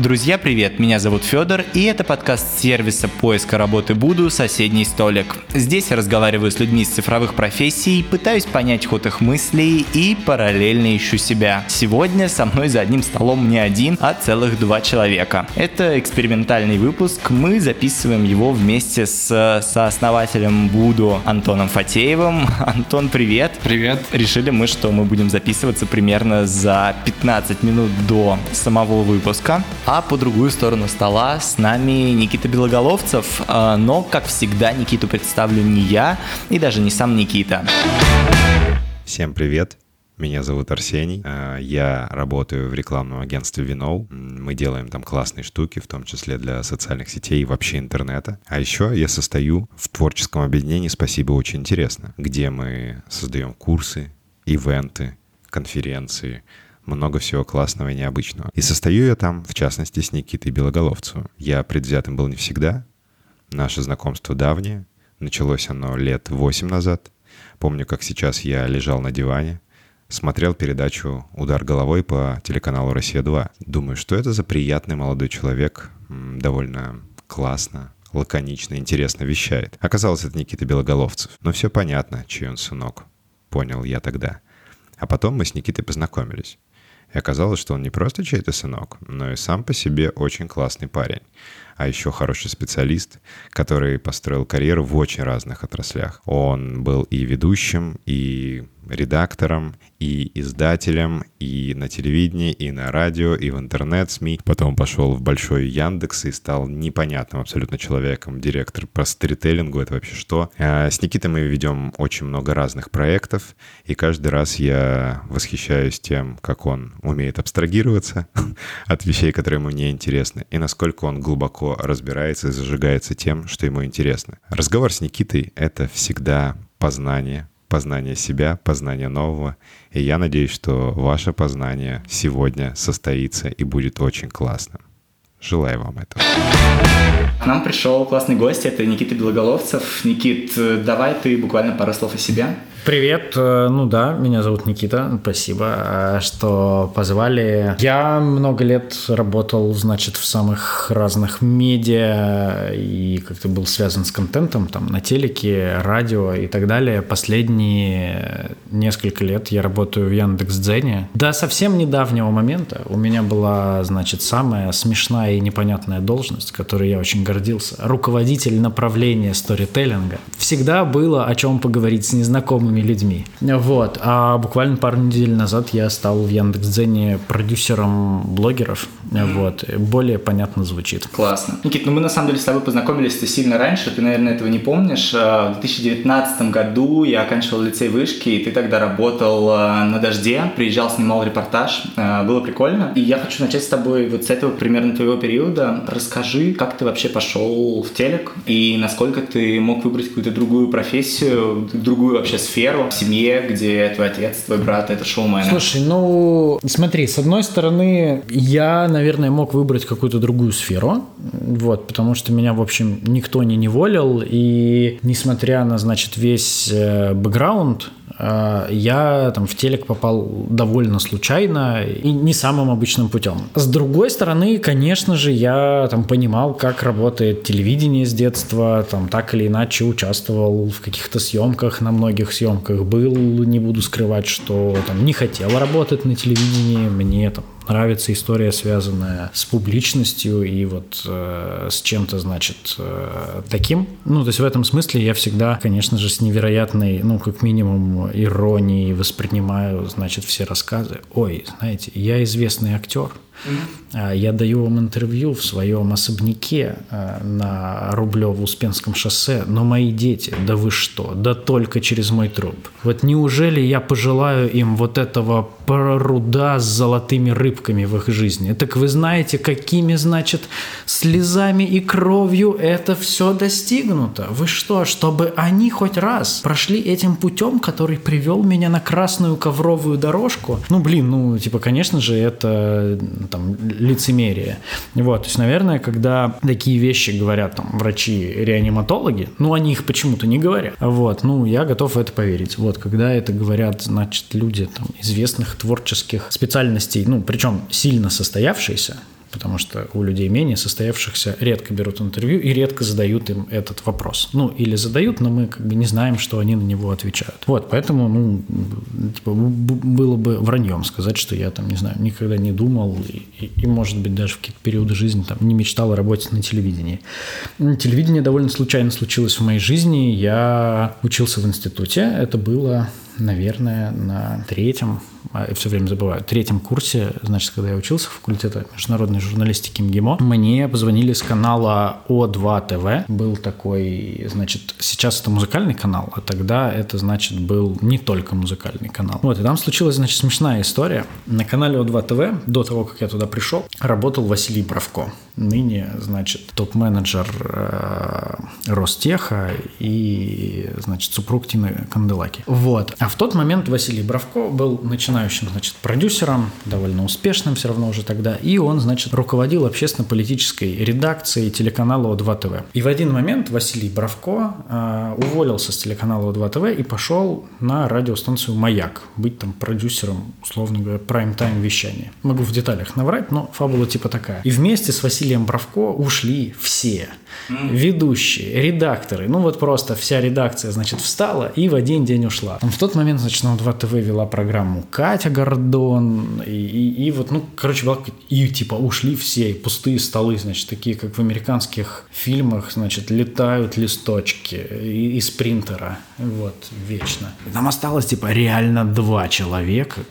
Друзья, привет! Меня зовут Федор, и это подкаст сервиса поиска работы Буду «Соседний столик». Здесь я разговариваю с людьми из цифровых профессий, пытаюсь понять ход их мыслей и параллельно ищу себя. Сегодня со мной за одним столом не один, а целых два человека. Это экспериментальный выпуск, мы записываем его вместе с сооснователем Буду Антоном Фатеевым. Антон, привет! Привет! Решили мы, что мы будем записываться примерно за 15 минут до самого выпуска. А по другую сторону стола с нами Никита Белоголовцев. А, но, как всегда, Никиту представлю не я и даже не сам Никита. Всем привет. Меня зовут Арсений. А, я работаю в рекламном агентстве Виноу. Мы делаем там классные штуки, в том числе для социальных сетей и вообще интернета. А еще я состою в творческом объединении «Спасибо, очень интересно», где мы создаем курсы, ивенты, конференции, много всего классного и необычного. И состою я там, в частности, с Никитой Белоголовцевым. Я предвзятым был не всегда. Наше знакомство давнее. Началось оно лет восемь назад. Помню, как сейчас я лежал на диване, смотрел передачу «Удар головой» по телеканалу «Россия-2». Думаю, что это за приятный молодой человек, довольно классно, лаконично, интересно вещает. Оказалось, это Никита Белоголовцев. Но все понятно, чей он сынок. Понял я тогда. А потом мы с Никитой познакомились. И оказалось, что он не просто чей-то сынок, но и сам по себе очень классный парень. А еще хороший специалист, который построил карьеру в очень разных отраслях. Он был и ведущим, и редактором, и издателем, и на телевидении, и на радио, и в интернет-СМИ. Потом пошел в Большой Яндекс и стал непонятным абсолютно человеком. Директор по стрителлингу — это вообще что? А с Никитой мы ведем очень много разных проектов, и каждый раз я восхищаюсь тем, как он умеет абстрагироваться от вещей, которые ему не интересны, и насколько он глубоко разбирается и зажигается тем, что ему интересно. Разговор с Никитой — это всегда познание, познание себя, познание нового. И я надеюсь, что ваше познание сегодня состоится и будет очень классным. Желаю вам этого. К нам пришел классный гость, это Никита Белоголовцев. Никит, давай ты буквально пару слов о себе. Привет, э, ну да, меня зовут Никита, спасибо, э, что позвали. Я много лет работал, значит, в самых разных медиа и как-то был связан с контентом, там, на телеке, радио и так далее. Последние несколько лет я работаю в Яндекс.Дзене. До совсем недавнего момента у меня была, значит, самая смешная и непонятная должность, которой я очень гордился. Руководитель направления сторителлинга. Всегда было о чем поговорить с незнакомыми незнакомыми людьми. Вот. А буквально пару недель назад я стал в Яндекс.Дзене продюсером блогеров. Вот. Более понятно звучит. Классно. Никит, ну мы на самом деле с тобой познакомились-то сильно раньше, ты, наверное, этого не помнишь. А, в 2019 году я оканчивал лицей вышки, и ты тогда работал а, на «Дожде», приезжал, снимал репортаж. А, было прикольно. И я хочу начать с тобой вот с этого примерно твоего периода. Расскажи, как ты вообще пошел в телек, и насколько ты мог выбрать какую-то другую профессию, другую вообще сферу, сферу в семье, где твой отец, твой брат это шоумен. Слушай, ну смотри, с одной стороны, я, наверное, мог выбрать какую-то другую сферу, вот, потому что меня, в общем, никто не неволил, и несмотря на, значит, весь э, бэкграунд, Э, я там в телек попал довольно случайно и не самым обычным путем. С другой стороны, конечно же, я там понимал, как работает телевидение с детства, там так или иначе участвовал в каких-то съемках, на многих съемках был, не буду скрывать, что там не хотел работать на телевидении, мне там нравится история, связанная с публичностью и вот э, с чем-то, значит, э, таким. Ну, то есть в этом смысле я всегда, конечно же, с невероятной, ну, как минимум, иронией воспринимаю, значит, все рассказы. Ой, знаете, я известный актер, Mm-hmm. Я даю вам интервью в своем особняке а, на Рублево-Успенском шоссе, но мои дети, да вы что, да только через мой труп. Вот неужели я пожелаю им вот этого пруда с золотыми рыбками в их жизни? Так вы знаете, какими, значит, слезами и кровью это все достигнуто? Вы что, чтобы они хоть раз прошли этим путем, который привел меня на красную ковровую дорожку? Ну, блин, ну, типа, конечно же, это там лицемерие. Вот, то есть, наверное, когда такие вещи говорят там врачи-реаниматологи, ну, они их почему-то не говорят. Вот, ну, я готов в это поверить. Вот, когда это говорят, значит, люди там известных творческих специальностей, ну, причем сильно состоявшиеся, потому что у людей менее состоявшихся редко берут интервью и редко задают им этот вопрос. Ну, или задают, но мы как бы не знаем, что они на него отвечают. Вот, поэтому, ну, типа, было бы враньем сказать, что я там, не знаю, никогда не думал и, и, и может быть, даже в какие-то периоды жизни там не мечтал работать на телевидении. Телевидение довольно случайно случилось в моей жизни. Я учился в институте. Это было наверное, на третьем, все время забываю, третьем курсе, значит, когда я учился в факультете международной журналистики МГИМО, мне позвонили с канала О2 ТВ. Был такой, значит, сейчас это музыкальный канал, а тогда это, значит, был не только музыкальный канал. Вот, и там случилась, значит, смешная история. На канале О2 ТВ, до того, как я туда пришел, работал Василий Бравко. Ныне, значит, топ-менеджер э, Ростеха и, значит, супруг Тины Канделаки. Вот. А в тот момент Василий Бравко был начинающим, значит, продюсером, довольно успешным все равно уже тогда, и он, значит, руководил общественно-политической редакцией телеканала О2 ТВ. И в один момент Василий Бравко э, уволился с телеканала О2 ТВ и пошел на радиостанцию «Маяк», быть там продюсером, условно говоря, прайм-тайм вещания. Могу в деталях наврать, но фабула типа такая. И вместе с Василием Бравко ушли все ведущие, редакторы, ну вот просто вся редакция, значит, встала и в один день ушла. В тот момент, значит, на 2 ТВ вела программу Катя Гордон, и, и, и вот, ну, короче, и типа ушли все, и пустые столы, значит, такие, как в американских фильмах, значит, летают листочки из принтера, вот, вечно. И там осталось, типа, реально два человека,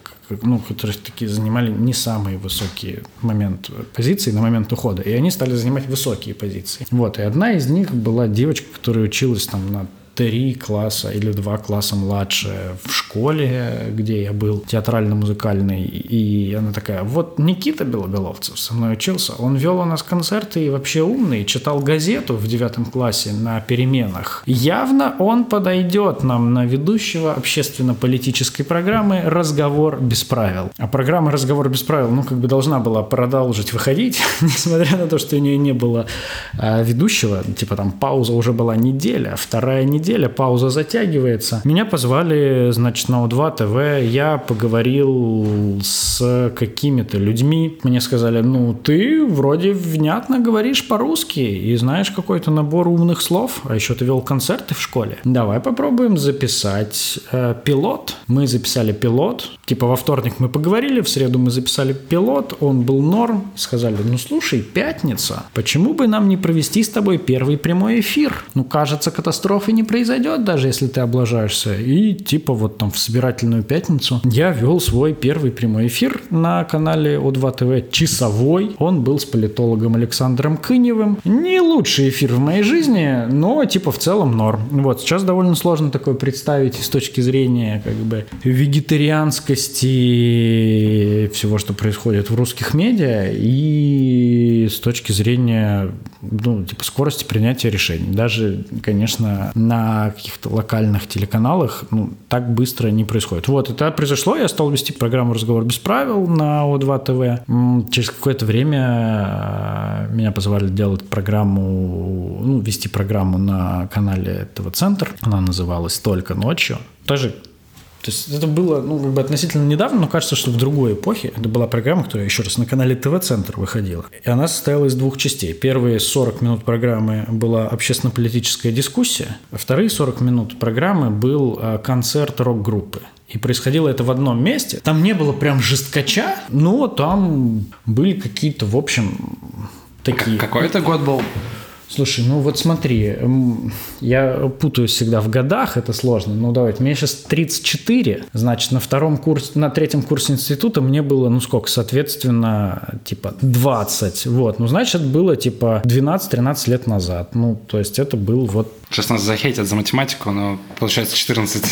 ну, которые такие занимали не самые высокие момент позиции на момент ухода, и они стали занимать высокие позиции. Вот, и одна из них была девочка, которая училась там на три класса или два класса младше в школе, где я был театрально-музыкальный, и она такая, вот Никита Белоголовцев со мной учился, он вел у нас концерты и вообще умный, читал газету в девятом классе на переменах. Явно он подойдет нам на ведущего общественно-политической программы «Разговор без правил». А программа «Разговор без правил», ну, как бы должна была продолжить выходить, несмотря на то, что у нее не было а, ведущего, типа там пауза уже была неделя, вторая неделя, неделя, пауза затягивается. Меня позвали, значит, на О2 ТВ, я поговорил с какими-то людьми. Мне сказали, ну, ты вроде внятно говоришь по-русски и знаешь какой-то набор умных слов, а еще ты вел концерты в школе. Давай попробуем записать э, пилот. Мы записали пилот. Типа во вторник мы поговорили, в среду мы записали пилот, он был норм. Сказали, ну слушай, пятница, почему бы нам не провести с тобой первый прямой эфир? Ну, кажется, катастрофы не произойдет произойдет, даже если ты облажаешься. И типа вот там в собирательную пятницу я вел свой первый прямой эфир на канале О2 ТВ, часовой. Он был с политологом Александром Кыневым. Не лучший эфир в моей жизни, но типа в целом норм. Вот, сейчас довольно сложно такое представить с точки зрения как бы вегетарианскости всего, что происходит в русских медиа и с точки зрения ну, типа скорости принятия решений. Даже, конечно, на каких-то локальных телеканалах ну, так быстро не происходит. Вот, это произошло, я стал вести программу «Разговор без правил» на О2 ТВ. Через какое-то время э, меня позвали делать программу, ну, вести программу на канале ТВ Центр. Она называлась «Только ночью». Тоже то есть это было ну, как бы относительно недавно, но кажется, что в другой эпохе. Это была программа, которая еще раз на канале ТВ-центр выходила. И она состояла из двух частей. Первые 40 минут программы была общественно-политическая дискуссия, а вторые 40 минут программы был а, концерт рок-группы. И происходило это в одном месте. Там не было прям жесткача, но там были какие-то, в общем, такие... Какой это год был? Слушай, ну вот смотри, я путаюсь всегда в годах, это сложно. Ну давайте, мне сейчас 34, значит, на втором курсе, на третьем курсе института мне было, ну сколько, соответственно, типа 20, вот. Ну, значит, было типа 12-13 лет назад. Ну, то есть это был вот... Сейчас нас захейтят за математику, но получается 14.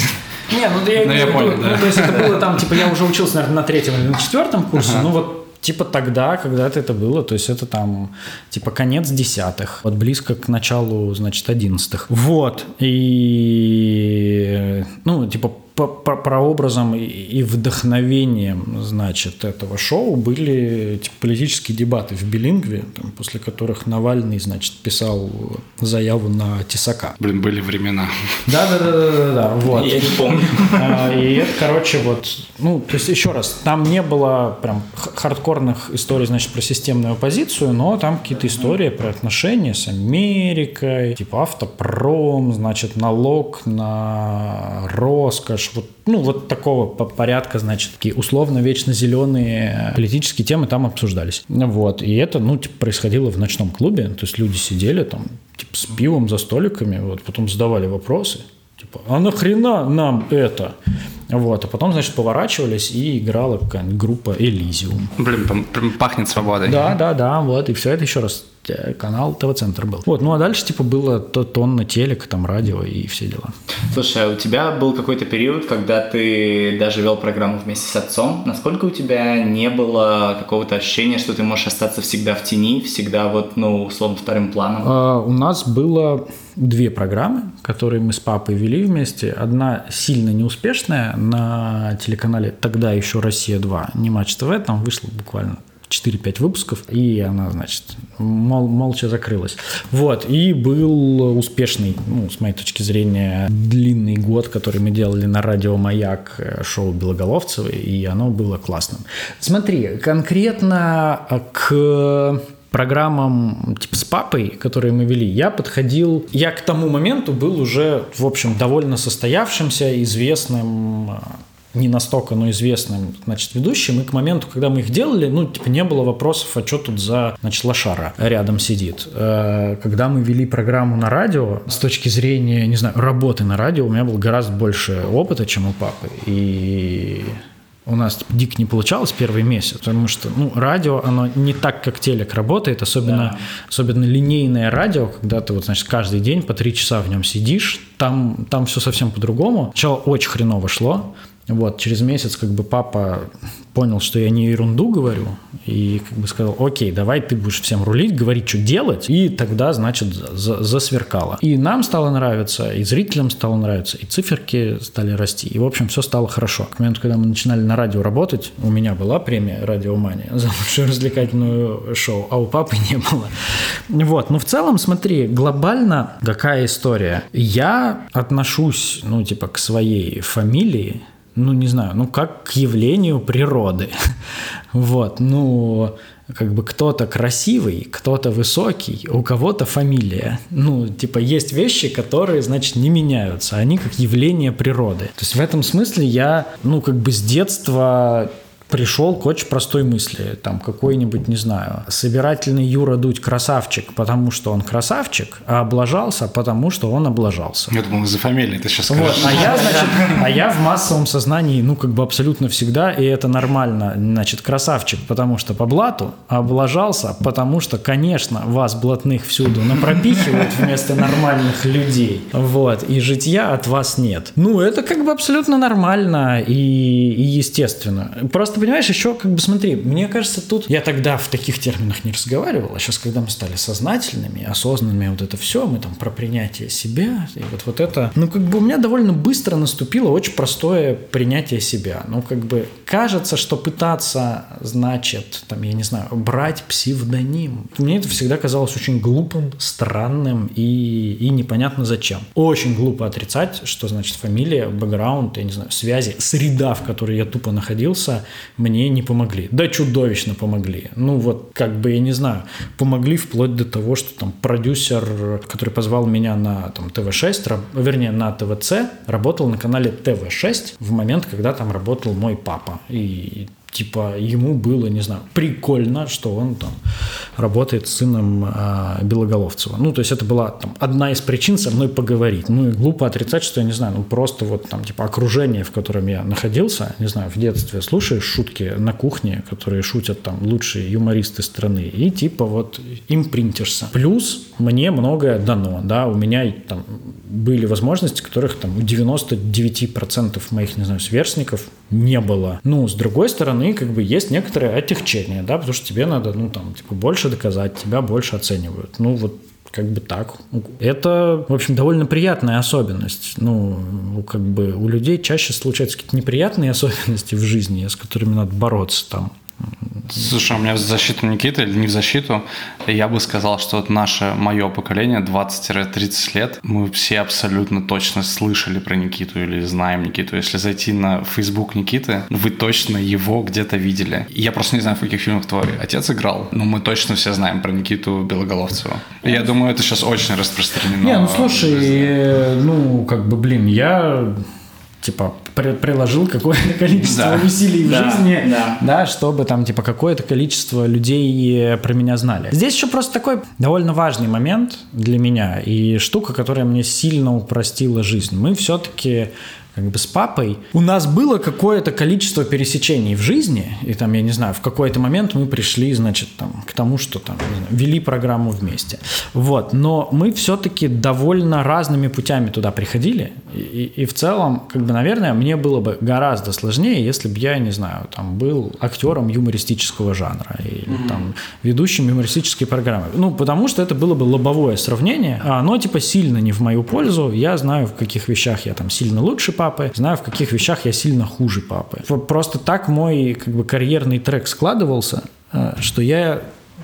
Не, ну да я, ну, я понял, да. Ну, то есть это было там, типа, я уже учился, наверное, на третьем или на четвертом курсе, ну вот типа тогда, когда-то это было, то есть это там типа конец десятых, вот близко к началу, значит, одиннадцатых. Вот, и, ну, типа прообразом и, и вдохновением, значит, этого шоу были типа, политические дебаты в билингве, там, после которых Навальный, значит, писал заяву на Тесака. Блин, были времена. Да-да-да-да-да, вот. Я не помню. А, И это, короче, вот, ну, то есть, еще раз, там не было прям хардкорных историй, значит, про системную оппозицию, но там какие-то истории про отношения с Америкой, типа автопром, значит, налог на роскошь, вот, ну, вот такого по- порядка, значит, такие условно вечно зеленые политические темы там обсуждались. Вот, и это, ну, типа, происходило в ночном клубе, то есть люди сидели там, типа, с пивом за столиками, вот, потом задавали вопросы, Типа, а нахрена нам это? Вот, а потом, значит, поворачивались и играла какая-нибудь группа Элизиум. Блин, пахнет свободой. Да, да, да, вот, и все это еще раз э, канал ТВ-центр был. Вот, ну а дальше, типа, было то тонна телек, там радио и все дела. Слушай, а у тебя был какой-то период, когда ты даже вел программу вместе с отцом. Насколько у тебя не было какого-то ощущения, что ты можешь остаться всегда в тени, всегда вот, ну, условно, вторым планом? А, У нас было две программы, которые мы с папой вели вместе. Одна сильно неуспешная на телеканале тогда еще «Россия-2», не Матч ТВ, там вышло буквально 4-5 выпусков, и она, значит, мол- молча закрылась. Вот, и был успешный, ну, с моей точки зрения, длинный год, который мы делали на радио «Маяк» шоу Белоголовцевой, и оно было классным. Смотри, конкретно к программам типа с папой, которые мы вели, я подходил, я к тому моменту был уже, в общем, довольно состоявшимся, известным, не настолько, но известным, значит, ведущим. И к моменту, когда мы их делали, ну, типа, не было вопросов, а что тут за, значит, лошара рядом сидит. Э, Когда мы вели программу на радио, с точки зрения, не знаю, работы на радио, у меня было гораздо больше опыта, чем у папы. И у нас типа, дико не получалось первый месяц, потому что ну, радио, оно не так, как телек работает, особенно, особенно линейное радио, когда ты вот, значит, каждый день по три часа в нем сидишь, там, там все совсем по-другому. Сначала очень хреново шло, вот, через месяц как бы папа понял, что я не ерунду говорю, и как бы сказал, окей, давай ты будешь всем рулить, говорить, что делать, и тогда, значит, за- засверкало. И нам стало нравиться, и зрителям стало нравиться, и циферки стали расти, и, в общем, все стало хорошо. К моменту, когда мы начинали на радио работать, у меня была премия «Радиомания» за лучшее развлекательное шоу, а у папы не было. Вот, ну, в целом, смотри, глобально какая история? Я отношусь, ну, типа, к своей фамилии, ну, не знаю, ну, как к явлению природы. Вот, ну, как бы кто-то красивый, кто-то высокий, у кого-то фамилия. Ну, типа, есть вещи, которые, значит, не меняются, они как явление природы. То есть в этом смысле я, ну, как бы с детства пришел к очень простой мысли, там какой-нибудь, не знаю, собирательный Юра Дудь красавчик, потому что он красавчик, а облажался, потому что он облажался. Я думал, из-за фамилии ты сейчас Вот, скажешь. а я, значит, а я в массовом сознании, ну, как бы абсолютно всегда, и это нормально, значит, красавчик, потому что по блату, а облажался, потому что, конечно, вас, блатных, всюду напропихивают вместо нормальных людей, вот, и житья от вас нет. Ну, это как бы абсолютно нормально и, и естественно. Просто, понимаешь, еще, как бы, смотри, мне кажется, тут, я тогда в таких терминах не разговаривал, а сейчас, когда мы стали сознательными, осознанными, вот это все, мы там про принятие себя, и вот, вот это, ну, как бы у меня довольно быстро наступило очень простое принятие себя. Ну, как бы кажется, что пытаться, значит, там, я не знаю, брать псевдоним. Мне это всегда казалось очень глупым, странным и, и непонятно зачем. Очень глупо отрицать, что значит фамилия, бэкграунд, я не знаю, связи, среда, в которой я тупо находился, мне не помогли. Да, чудовищно помогли. Ну, вот, как бы, я не знаю, помогли вплоть до того, что там продюсер, который позвал меня на там, ТВ-6, раб- вернее, на ТВЦ, работал на канале ТВ-6 в момент, когда там работал мой папа. И типа ему было, не знаю, прикольно, что он там работает с сыном а, Белоголовцева. Ну, то есть это была там, одна из причин со мной поговорить. Ну, и глупо отрицать, что я не знаю, ну, просто вот там, типа, окружение, в котором я находился, не знаю, в детстве слушаешь шутки на кухне, которые шутят там лучшие юмористы страны, и типа вот им принтишься. Плюс мне многое дано, да, у меня там были возможности, которых там у 99% моих, не знаю, сверстников не было. Ну, с другой стороны, как бы есть некоторое отягчение, да, потому что тебе надо, ну, там, типа, больше доказать, тебя больше оценивают. Ну, вот как бы так. Это, в общем, довольно приятная особенность. Ну, как бы у людей чаще случаются какие-то неприятные особенности в жизни, с которыми надо бороться там. Слушай, у меня в защиту Никиты или не в защиту, я бы сказал, что вот наше, мое поколение, 20-30 лет, мы все абсолютно точно слышали про Никиту или знаем Никиту. Если зайти на Facebook Никиты, вы точно его где-то видели. Я просто не знаю, в каких фильмах твой отец играл, но мы точно все знаем про Никиту Белоголовцева. Я думаю, это сейчас очень распространено. Не, ну слушай, ну как бы, блин, я типа при, приложил какое-то количество да. усилий в да, жизни, да. да, чтобы там типа какое-то количество людей про меня знали. Здесь еще просто такой довольно важный момент для меня и штука, которая мне сильно упростила жизнь. Мы все-таки как бы с папой, у нас было какое-то количество пересечений в жизни, и там, я не знаю, в какой-то момент мы пришли, значит, там, к тому, что там, знаю, вели программу вместе. Вот, но мы все-таки довольно разными путями туда приходили, и, и, и в целом, как бы, наверное, мне было бы гораздо сложнее, если бы я, не знаю, там, был актером юмористического жанра или mm-hmm. там ведущим юмористической программы. Ну, потому что это было бы лобовое сравнение, а оно, типа, сильно не в мою пользу, я знаю, в каких вещах я там сильно лучше папа, папы, знаю, в каких вещах я сильно хуже папы. Просто так мой как бы карьерный трек складывался, э, что я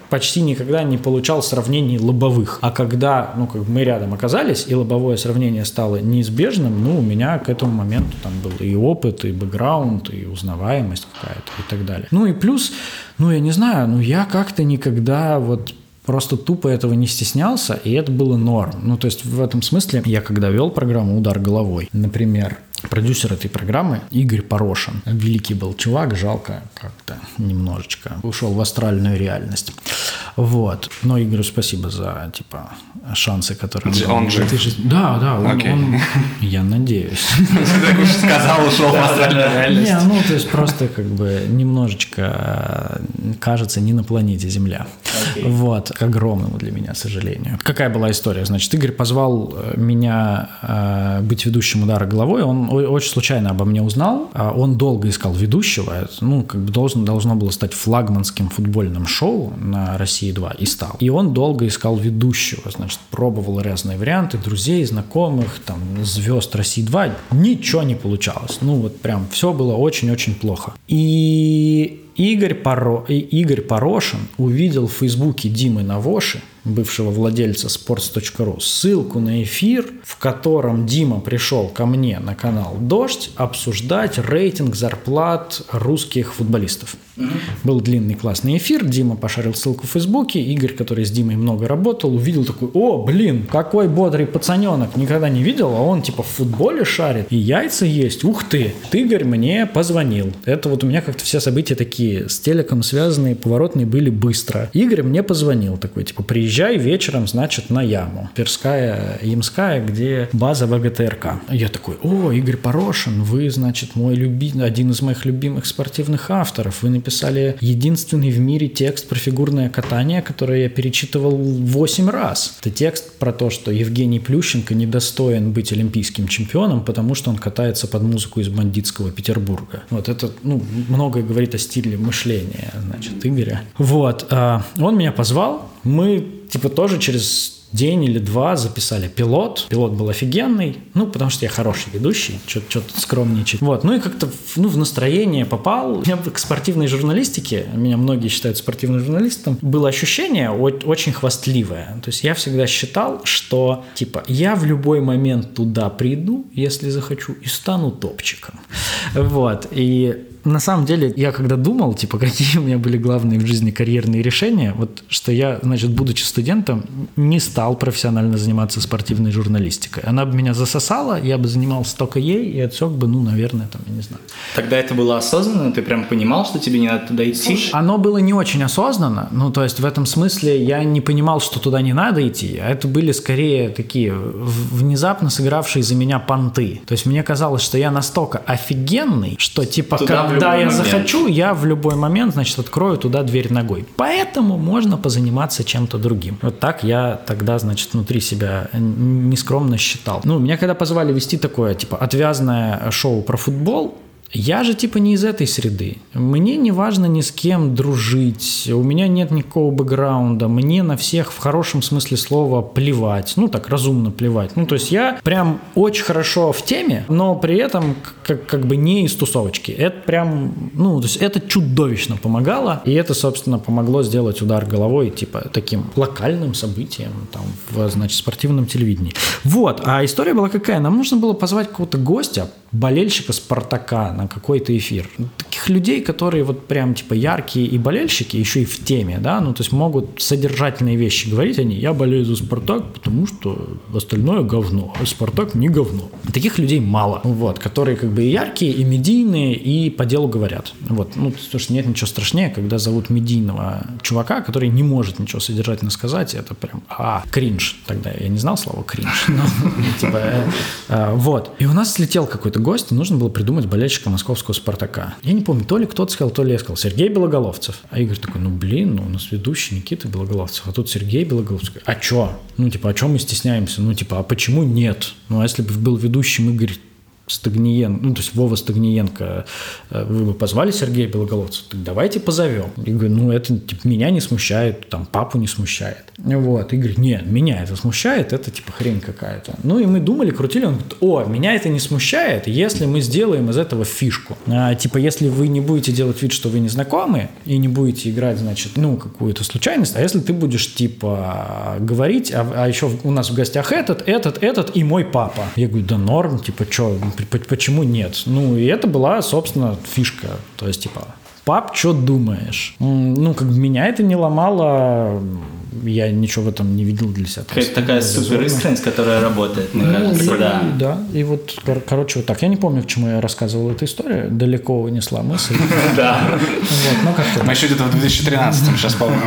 почти никогда не получал сравнений лобовых. А когда ну, как мы рядом оказались, и лобовое сравнение стало неизбежным, ну, у меня к этому моменту там был и опыт, и бэкграунд, и узнаваемость какая-то, и так далее. Ну и плюс, ну, я не знаю, ну, я как-то никогда вот просто тупо этого не стеснялся, и это было норм. Ну, то есть в этом смысле я когда вел программу «Удар головой», например, Продюсер этой программы Игорь Порошин. Великий был чувак, жалко как-то немножечко. Ушел в астральную реальность. Вот. Но Игорю спасибо за, типа, шансы, которые... Он же... Да, да, он, okay. он... Я надеюсь. Сказал, ушел в астральную реальность. Не, ну, то есть просто как бы немножечко кажется не на планете Земля. Вот. К огромному для меня сожалению. Какая была история? Значит, Игорь позвал э, меня э, быть ведущим удара головой. Он очень случайно обо мне узнал. А он долго искал ведущего. Ну, как бы должен, должно было стать флагманским футбольным шоу на России 2 и стал. И он долго искал ведущего. Значит, пробовал разные варианты, друзей, знакомых, там, звезд России 2. Ничего не получалось. Ну, вот прям все было очень-очень плохо. И Игорь, Поро... Игорь Порошин увидел в Фейсбуке Димы Навоши, бывшего владельца sports.ru, ссылку на эфир, в котором Дима пришел ко мне на канал «Дождь» обсуждать рейтинг зарплат русских футболистов. Угу. Был длинный классный эфир, Дима пошарил ссылку в Фейсбуке, Игорь, который с Димой много работал, увидел такой, о, блин, какой бодрый пацаненок, никогда не видел, а он типа в футболе шарит, и яйца есть, ух ты, Игорь мне позвонил. Это вот у меня как-то все события такие с телеком связанные, поворотные были быстро. Игорь мне позвонил такой, типа, приезжай вечером, значит, на яму. Тверская, Ямская, где база ВГТРК. Я такой, о, Игорь Порошин, вы, значит, мой люби... один из моих любимых спортивных авторов, вы написали единственный в мире текст про фигурное катание, который я перечитывал 8 раз. Это текст про то, что Евгений Плющенко недостоин быть олимпийским чемпионом, потому что он катается под музыку из бандитского Петербурга. Вот это, ну, многое говорит о стиле мышления, значит, Игоря. Вот. А, он меня позвал, мы, типа, тоже через день или два записали пилот. Пилот был офигенный, ну, потому что я хороший ведущий, что-то скромничать. Вот, ну и как-то ну, в настроение попал. Я к спортивной журналистике, меня многие считают спортивным журналистом, было ощущение очень хвастливое. То есть я всегда считал, что, типа, я в любой момент туда приду, если захочу, и стану топчиком. Вот, и на самом деле, я когда думал, типа, какие у меня были главные в жизни карьерные решения, вот что я, значит, будучи студентом, не стал профессионально заниматься спортивной журналистикой. Она бы меня засосала, я бы занимался только ей и отсек бы, ну, наверное, там, я не знаю. Тогда это было осознанно? Ты прям понимал, что тебе не надо туда идти? Слушай, оно было не очень осознанно, ну, то есть в этом смысле я не понимал, что туда не надо идти, а это были скорее такие внезапно сыгравшие за меня понты. То есть мне казалось, что я настолько офигенный, что типа туда когда я момент. захочу, я в любой момент, значит, открою туда дверь ногой. Поэтому можно позаниматься чем-то другим. Вот так я тогда, значит, внутри себя нескромно считал. Ну, меня когда позвали вести такое, типа, отвязное шоу про футбол, Я же типа не из этой среды. Мне не важно ни с кем дружить, у меня нет никакого бэкграунда, мне на всех в хорошем смысле слова плевать, ну так разумно плевать. Ну то есть я прям очень хорошо в теме, но при этом как, как бы не из тусовочки. Это прям, ну то есть это чудовищно помогало, и это, собственно, помогло сделать удар головой типа таким локальным событием там в, значит, спортивном телевидении. Вот, а история была какая? Нам нужно было позвать какого-то гостя, болельщика Спартака на какой-то эфир. Таких людей, которые вот прям типа яркие и болельщики, еще и в теме, да, ну то есть могут содержательные вещи говорить они, я болею за Спартак, потому что остальное говно, а Спартак не говно. Таких людей мало, вот, которые как бы и яркие, и медийные, и по делу говорят. Вот, ну, потому что нет ничего страшнее, когда зовут медийного чувака, который не может ничего содержательно сказать, это прям, а, кринж. Тогда я не знал слова кринж, но, типа, э, э, вот. И у нас слетел какой-то гость, нужно было придумать болельщика московского «Спартака». Я не помню, то ли кто-то сказал, то ли я сказал. Сергей Белоголовцев. А Игорь такой, ну блин, ну у нас ведущий Никита Белоголовцев, а тут Сергей Белоголовцев. А чё? Ну типа, а чё мы стесняемся? Ну типа, а почему нет? Ну а если бы был ведущим Игорь Стагниен, ну, то есть Вова Стагниенко, э, вы бы позвали Сергея Белоголовцева, так давайте позовем. Я говорю, ну, это типа, меня не смущает, там, папу не смущает. Вот, и говорит, нет, меня это смущает, это типа хрень какая-то. Ну, и мы думали, крутили, он говорит, о, меня это не смущает, если мы сделаем из этого фишку. А, типа, если вы не будете делать вид, что вы не знакомы, и не будете играть, значит, ну, какую-то случайность, а если ты будешь, типа, говорить, а, а еще у нас в гостях этот, этот, этот и мой папа. Я говорю, да норм, типа, что, Почему нет? Ну, и это была, собственно, фишка. То есть, типа, пап, что думаешь? Ну, как бы меня это не ломало, я ничего в этом не видел для себя. Это такая супер искренность, которая работает, мне ну, кажется, и, да. Да, и вот, кор- короче, вот так. Я не помню, к чему я рассказывал эту историю, далеко унесла мысль. Да. Ну, как-то. Мы еще где-то в 2013 сейчас помню.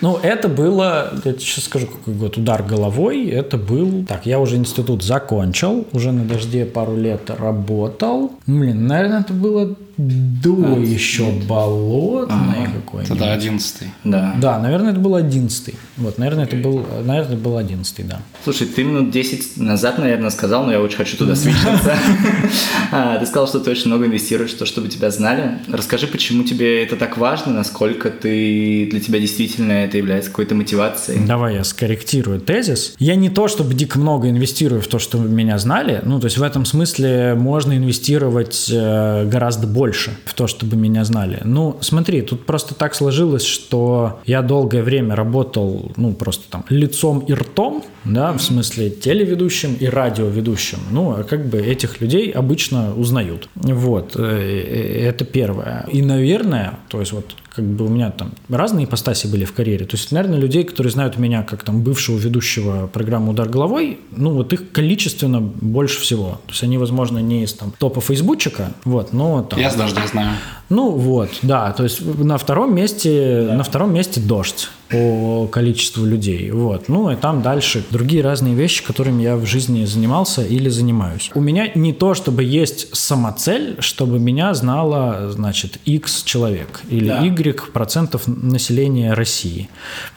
Ну, это было, я сейчас скажу, какой год, удар головой, это был, так, я уже институт закончил, уже на дожде пару лет работал. Блин, наверное, это было до еще болотной какой-нибудь. Тогда одиннадцатый. Да. Да, наверное, это был одиннадцатый. Вот, наверное, это был, наверное, это был одиннадцатый, да. Слушай, ты минут 10 назад, наверное, сказал, но я очень хочу туда свечиться. А, ты сказал, что ты очень много инвестируешь в то, чтобы тебя знали. Расскажи, почему тебе это так важно, насколько ты для тебя действительно это является какой-то мотивацией. Давай я скорректирую тезис. Я не то, чтобы дико много инвестирую в то, что меня знали. Ну, то есть в этом смысле можно инвестировать э, гораздо больше в то, чтобы меня знали. Ну, смотри, тут просто так сложилось, что я долгое время работал, ну, просто там лицом и ртом, да, в смысле телеведущим и радиоведущим. Ну, а как бы этих людей обычно узнают. Вот, э, э, это первое. И, наверное, то есть вот как бы у меня там разные ипостаси были в карьере. То есть, наверное, людей, которые знают меня как там бывшего ведущего программы «Удар головой», ну вот их количественно больше всего. То есть они, возможно, не из там топа фейсбучика, вот, но там... Я даже знаю. Ну вот, да, то есть на втором месте, да. на втором месте «Дождь» по количеству людей. Вот. Ну и там дальше другие разные вещи, которыми я в жизни занимался или занимаюсь. У меня не то, чтобы есть самоцель, чтобы меня знало, значит, X человек или да. Y процентов населения России.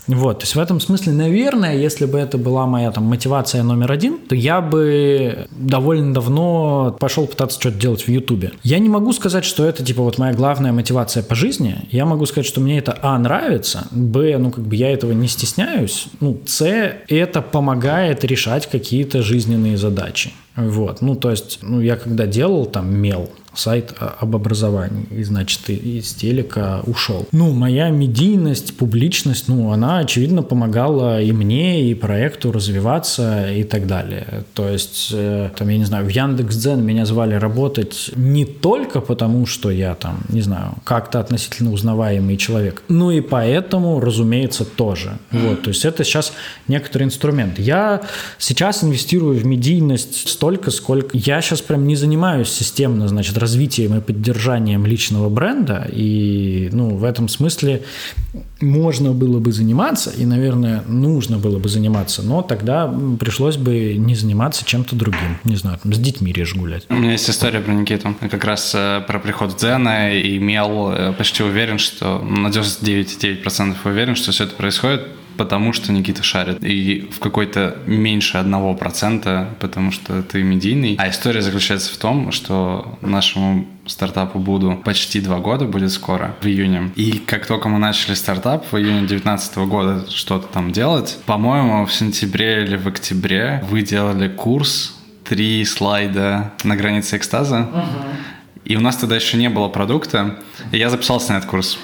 Вот. То есть в этом смысле, наверное, если бы это была моя там мотивация номер один, то я бы довольно давно пошел пытаться что-то делать в Ютубе. Я не могу сказать, что это типа вот моя главная мотивация по жизни. Я могу сказать, что мне это А нравится, Б, ну как как бы я этого не стесняюсь. Ну, С – это помогает решать какие-то жизненные задачи. Вот, ну, то есть, ну, я когда делал там мел, сайт об образовании, и, значит, из телека ушел. Ну, моя медийность, публичность, ну, она, очевидно, помогала и мне, и проекту развиваться и так далее. То есть, э, там, я не знаю, в Яндекс.Дзен меня звали работать не только потому, что я там, не знаю, как-то относительно узнаваемый человек, ну и поэтому, разумеется, тоже. Вот, то есть это сейчас некоторый инструмент. Я сейчас инвестирую в медийность столько, сколько... Я сейчас прям не занимаюсь системно, значит, развитием и поддержанием личного бренда, и, ну, в этом смысле можно было бы заниматься, и, наверное, нужно было бы заниматься, но тогда пришлось бы не заниматься чем-то другим, не знаю, там, с детьми реже гулять. У меня есть история про Никиту, как раз э, про приход Дзена, и Мел э, почти уверен, что на 99,9% уверен, что все это происходит потому что Никита шарит. И в какой-то меньше одного процента, потому что ты медийный. А история заключается в том, что нашему стартапу Буду почти два года, будет скоро, в июне. И как только мы начали стартап в июне 2019 года что-то там делать, по-моему, в сентябре или в октябре вы делали курс три слайда на границе экстаза. И у нас тогда еще не было продукта. И я записался на этот курс.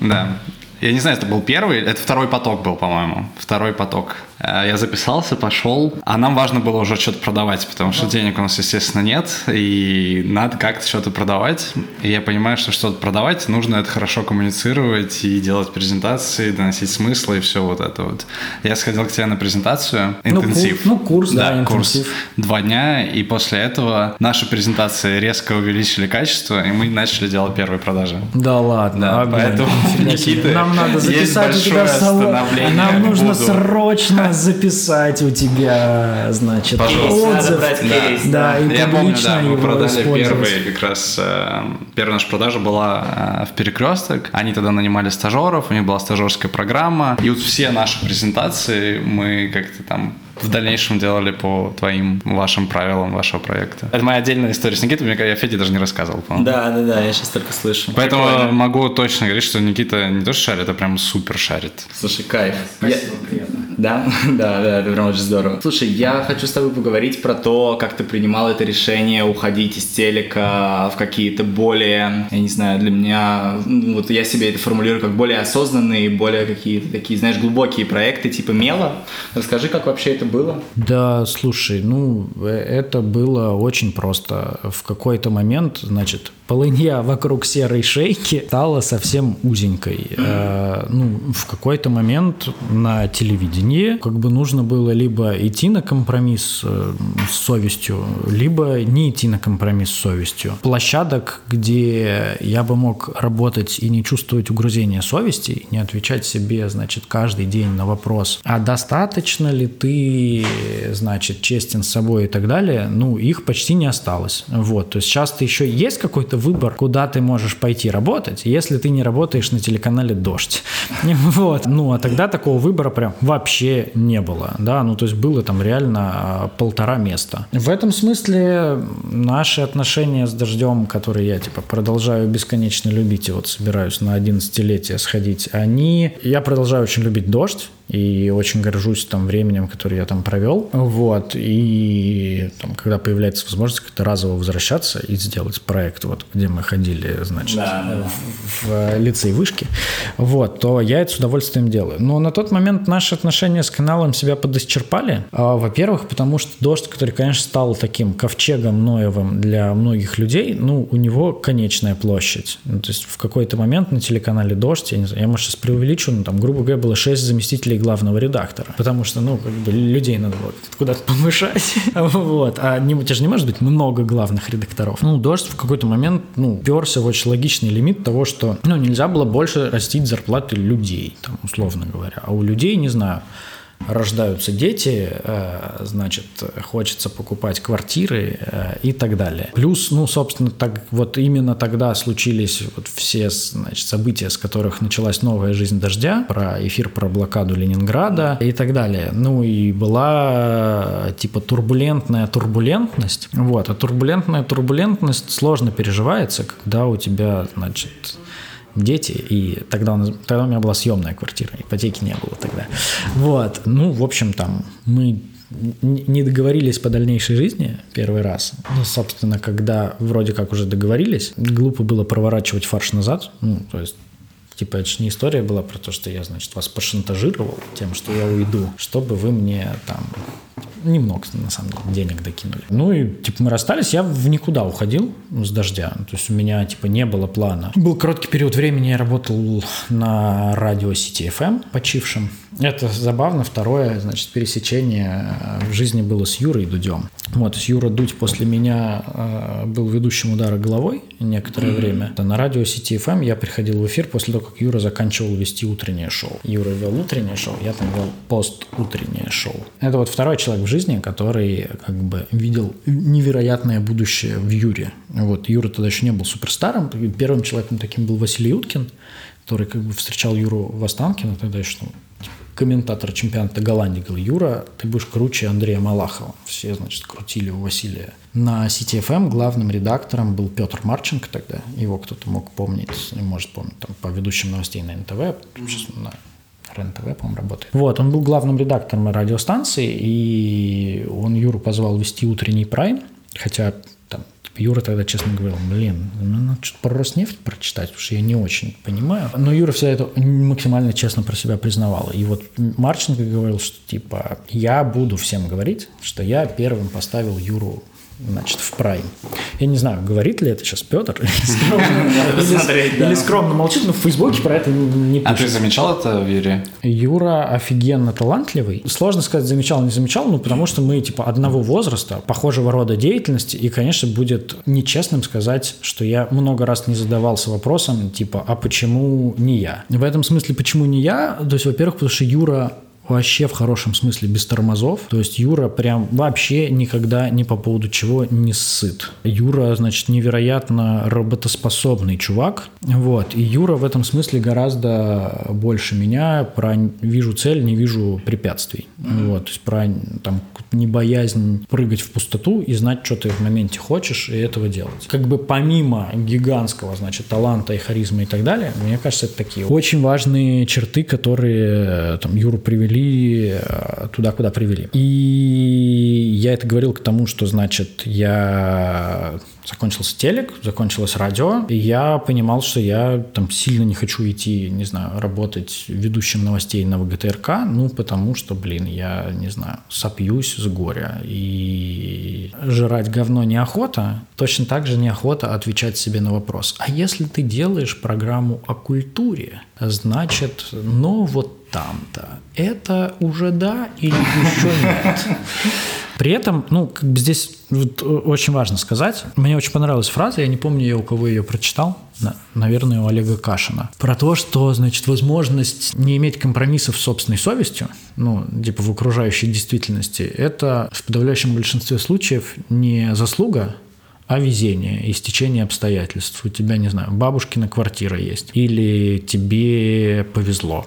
Да. Я не знаю, это был первый, это второй поток был, по-моему. Второй поток. Э, я записался, пошел, а нам важно было уже что-то продавать, потому что денег у нас, естественно, нет, и надо как-то что-то продавать. И я понимаю, что что-то продавать, нужно это хорошо коммуницировать и делать презентации, доносить смыслы и все вот это вот. Я сходил к тебе на презентацию, интенсив. Ну, курс, да, да курс. Два дня, и после этого наши презентации резко увеличили качество, и мы начали делать первые продажи. Да ладно. Да, поэтому, Никита, нам надо записать у тебя. Нам нужно срочно записать у тебя, значит, Пожалуйста. отзыв. Да, да, и Я помню, да, мы продали первый, как раз, э, первая наша продажа была э, в Перекресток. Они тогда нанимали стажеров, у них была стажерская программа. И вот все наши презентации мы как-то там в дальнейшем делали по твоим, вашим правилам вашего проекта. Это моя отдельная история с Никитой, я Феде даже не рассказывал, по Да, да, да, я сейчас только слышу. Поэтому Прикольно. могу точно говорить, что Никита не то что шарит, а прям супер шарит. Слушай, кайф. Спасибо, я... приятно. Да, да, да, это прям очень здорово. Слушай, я хочу с тобой поговорить про то, как ты принимал это решение уходить из телека в какие-то более, я не знаю, для меня, ну, вот я себе это формулирую как более осознанные, более какие-то такие, знаешь, глубокие проекты типа Мела. Расскажи, как вообще это было? Да, слушай, ну, э, это было очень просто. В какой-то момент, значит, полынья вокруг серой шейки стала совсем узенькой. Э, ну, в какой-то момент на телевидении как бы нужно было либо идти на компромисс э, с совестью, либо не идти на компромисс с совестью. Площадок, где я бы мог работать и не чувствовать угрызения совести, не отвечать себе, значит, каждый день на вопрос, а достаточно ли ты, значит, честен с собой и так далее, ну, их почти не осталось. Вот, то есть часто еще есть какой-то выбор, куда ты можешь пойти работать, если ты не работаешь на телеканале «Дождь». Вот. Ну, а тогда такого выбора прям вообще не было, да, ну, то есть было там реально а, полтора места. В этом смысле наши отношения с «Дождем», которые я, типа, продолжаю бесконечно любить, и вот собираюсь на 11-летие сходить, они... Я продолжаю очень любить «Дождь», и очень горжусь там временем, которое я там провел. Вот. И там, когда появляется возможность как-то разово возвращаться и сделать проект, вот, где мы ходили, значит, да. В, в лицей вышки, вот, то я это с удовольствием делаю. Но на тот момент наши отношения с каналом себя подисчерпали. А, во-первых, потому что «Дождь», который, конечно, стал таким ковчегом Ноевым для многих людей, ну, у него конечная площадь. Ну, то есть в какой-то момент на телеканале «Дождь», я, не знаю, я может, сейчас преувеличу, но там, грубо говоря, было 6 заместителей главного редактора. Потому что, ну, как бы людей надо было куда-то повышать. вот. А не, у тебя же не может быть много главных редакторов. Ну, «Дождь» в какой-то момент, ну, перся в очень логичный лимит того, что, ну, нельзя было больше растить зарплаты людей, там, условно говоря. А у людей, не знаю, рождаются дети, э, значит, хочется покупать квартиры э, и так далее. Плюс, ну, собственно, так, вот именно тогда случились вот все, значит, события, с которых началась новая жизнь дождя, про эфир про блокаду Ленинграда и так далее. Ну, и была типа турбулентная турбулентность. Вот, а турбулентная турбулентность сложно переживается, когда у тебя, значит, дети, и тогда, он, тогда у меня была съемная квартира, ипотеки не было тогда. Вот, ну, в общем, там мы не договорились по дальнейшей жизни первый раз. Ну, собственно, когда вроде как уже договорились, глупо было проворачивать фарш назад. Ну, то есть Типа, это же не история была про то, что я, значит, вас пошантажировал тем, что я уйду, чтобы вы мне там немного, на самом деле, денег докинули. Ну и, типа, мы расстались, я в никуда уходил с дождя. То есть у меня, типа, не было плана. Был короткий период времени, я работал на радио City FM, почившем. Это забавно. Второе, значит, пересечение в жизни было с Юрой Дудем. Вот, с Юра Дудь после меня э, был ведущим удара головой некоторое mm-hmm. время. На радио City FM я приходил в эфир после того, как Юра заканчивал вести утреннее шоу. Юра вел утреннее шоу, я там вел пост-утреннее шоу. Это вот второй человек в жизни, который как бы видел невероятное будущее в Юре. Вот, Юра тогда еще не был суперстаром. Первым человеком таким был Василий Уткин, который как бы встречал Юру в Останкино тогда еще комментатора чемпионата Голландии, говорил, Юра, ты будешь круче Андрея Малахова. Все, значит, крутили у Василия. На CTFM главным редактором был Петр Марченко тогда. Его кто-то мог помнить, может помнить, там, по ведущим новостей на НТВ. Сейчас на РЕН-ТВ, по-моему, работает. Вот, он был главным редактором радиостанции, и он Юру позвал вести утренний прайм, хотя Юра тогда честно говорил, блин, ну надо что-то про Роснефть прочитать, потому что я не очень понимаю. Но Юра всегда это максимально честно про себя признавал. И вот Марченко говорил, что типа я буду всем говорить, что я первым поставил Юру значит, в прайм. Я не знаю, говорит ли это сейчас Петр или скромно молчит, но в Фейсбуке про это не пишет. А ты замечал это в Юре? Юра офигенно талантливый. Сложно сказать, замечал, не замечал, но потому что мы типа одного возраста, похожего рода деятельности, и, конечно, будет нечестным сказать, что я много раз не задавался вопросом, типа, а почему не я? В этом смысле, почему не я? То есть, во-первых, потому что Юра вообще в хорошем смысле без тормозов. То есть Юра прям вообще никогда ни по поводу чего не сыт. Юра, значит, невероятно работоспособный чувак. Вот. И Юра в этом смысле гораздо больше меня. Про вижу цель, не вижу препятствий. Вот. То есть про там не боязнь прыгать в пустоту и знать, что ты в моменте хочешь, и этого делать. Как бы помимо гигантского, значит, таланта и харизмы и так далее, мне кажется, это такие очень важные черты, которые там Юру привели привели э, туда, куда привели. И я это говорил к тому, что, значит, я закончился телек, закончилось радио, и я понимал, что я там сильно не хочу идти, не знаю, работать ведущим новостей на ВГТРК, ну, потому что, блин, я, не знаю, сопьюсь с горя, и жрать говно неохота, точно так же неохота отвечать себе на вопрос, а если ты делаешь программу о культуре, значит, ну, вот там-то. Это уже да или еще нет? При этом, ну, как бы здесь вот очень важно сказать, мне очень понравилась фраза, я не помню, я у кого ее прочитал, наверное, у Олега Кашина, про то, что, значит, возможность не иметь компромиссов с собственной совестью, ну, типа в окружающей действительности, это в подавляющем большинстве случаев не заслуга а везение и стечение обстоятельств. У тебя, не знаю, бабушкина квартира есть, или тебе повезло,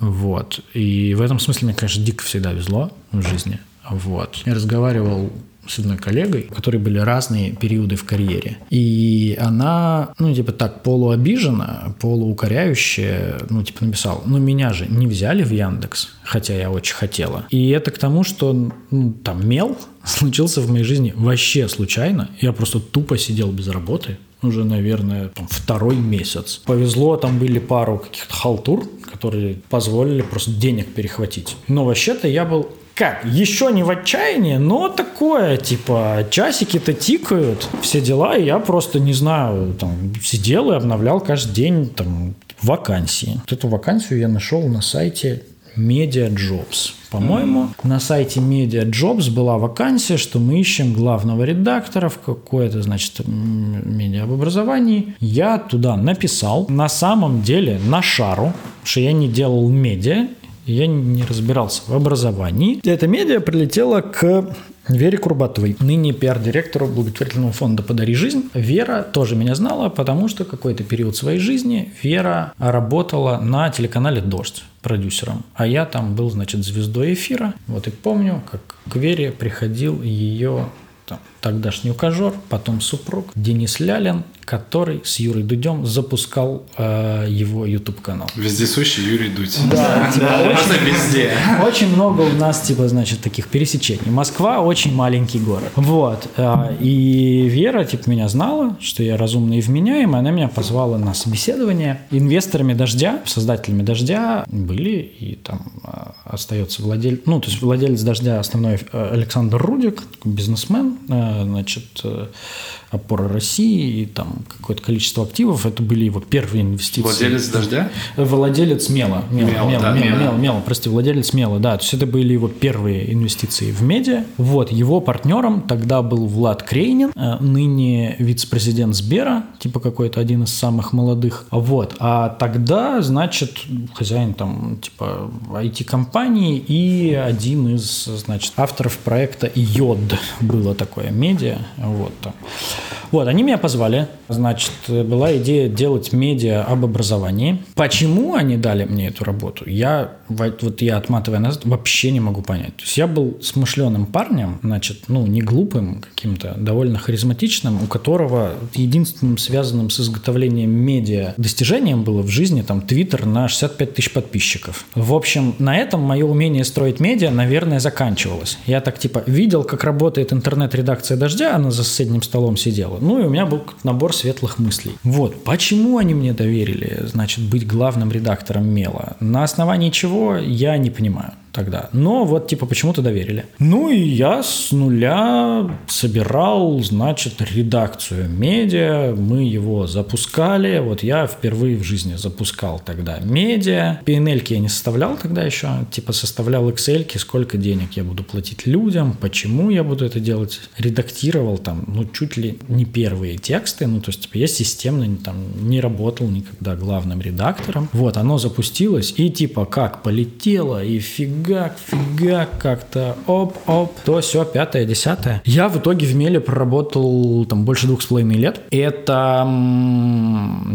вот. И в этом смысле мне, конечно, дико всегда везло в жизни. Вот. Я разговаривал с одной коллегой, у которой были разные периоды в карьере. И она, ну, типа так, полуобижена, полуукоряющая, ну, типа написала, ну, меня же не взяли в Яндекс, хотя я очень хотела. И это к тому, что ну, там мел случился в моей жизни вообще случайно. Я просто тупо сидел без работы, уже, наверное, там, второй месяц. Повезло, там были пару каких-то халтур, которые позволили просто денег перехватить. Но вообще-то я был как, еще не в отчаянии, но такое, типа, часики-то тикают, все дела, и я просто, не знаю, там, сидел и обновлял каждый день, там, вакансии. Вот эту вакансию я нашел на сайте Media Jobs. По-моему, mm-hmm. на сайте Media Jobs была вакансия, что мы ищем главного редактора в какое-то, значит, медиа об образовании. Я туда написал. На самом деле, на шару, что я не делал медиа, я не разбирался в образовании. Эта медиа прилетела к Вере Курбатовой, ныне пиар-директору благотворительного фонда «Подари жизнь». Вера тоже меня знала, потому что какой-то период своей жизни Вера работала на телеканале «Дождь» продюсером, а я там был, значит, звездой эфира. Вот и помню, как к Вере приходил ее там, тогдашний ухажер, потом супруг Денис Лялин, который с Юрой Дудем запускал э, его YouTube канал. Вездесущий Юрий Дудь. Да, типа, да, очень, везде. Очень много у нас, типа, значит, таких пересечений. Москва очень маленький город. Вот. Э, и Вера, типа, меня знала, что я разумный и вменяемый. Она меня позвала на собеседование. Инвесторами «Дождя», создателями «Дождя» были, и там э, остается владелец, ну, то есть владелец «Дождя» основной э, Александр Рудик, бизнесмен, э, значит, э, опора России и там какое-то количество активов. Это были его первые инвестиции. Владелец «Дождя»? Владелец «Мела». Мела, Мела, Мела, да, Мела, Мела. Мела, Мела, прости, владелец «Мела», да. То есть это были его первые инвестиции в медиа. Вот, его партнером тогда был Влад Крейнин, э, ныне вице-президент Сбера, типа какой-то один из самых молодых. Вот, а тогда, значит, хозяин там, типа, IT-компании и один из, значит, авторов проекта «Йод» было такое медиа, вот там. Вот, они меня позвали, значит, была идея делать медиа об образовании. Почему они дали мне эту работу, я, вот я отматывая назад, вообще не могу понять. То есть я был смышленым парнем, значит, ну, не глупым каким-то, довольно харизматичным, у которого единственным связанным с изготовлением медиа достижением было в жизни там Твиттер на 65 тысяч подписчиков. В общем, на этом мое умение строить медиа, наверное, заканчивалось. Я так типа видел, как работает интернет-редакция «Дождя», она за соседним столом сидела. Ну и у меня был набор светлых мыслей. Вот, почему они мне доверили, значит, быть главным редактором «Мела»? На основании чего, я не понимаю тогда. Но вот типа почему-то доверили. Ну и я с нуля собирал, значит, редакцию медиа. Мы его запускали. Вот я впервые в жизни запускал тогда медиа. PNL я не составлял тогда еще. Типа составлял Excel, сколько денег я буду платить людям, почему я буду это делать. Редактировал там, ну, чуть ли не первые тексты. Ну, то есть, типа, я системно там не работал никогда главным редактором. Вот, оно запустилось и типа как полетело и фиг фигак, фигак как-то, оп-оп, то все, пятое, десятое. Я в итоге в Меле проработал там больше двух с половиной лет. Это,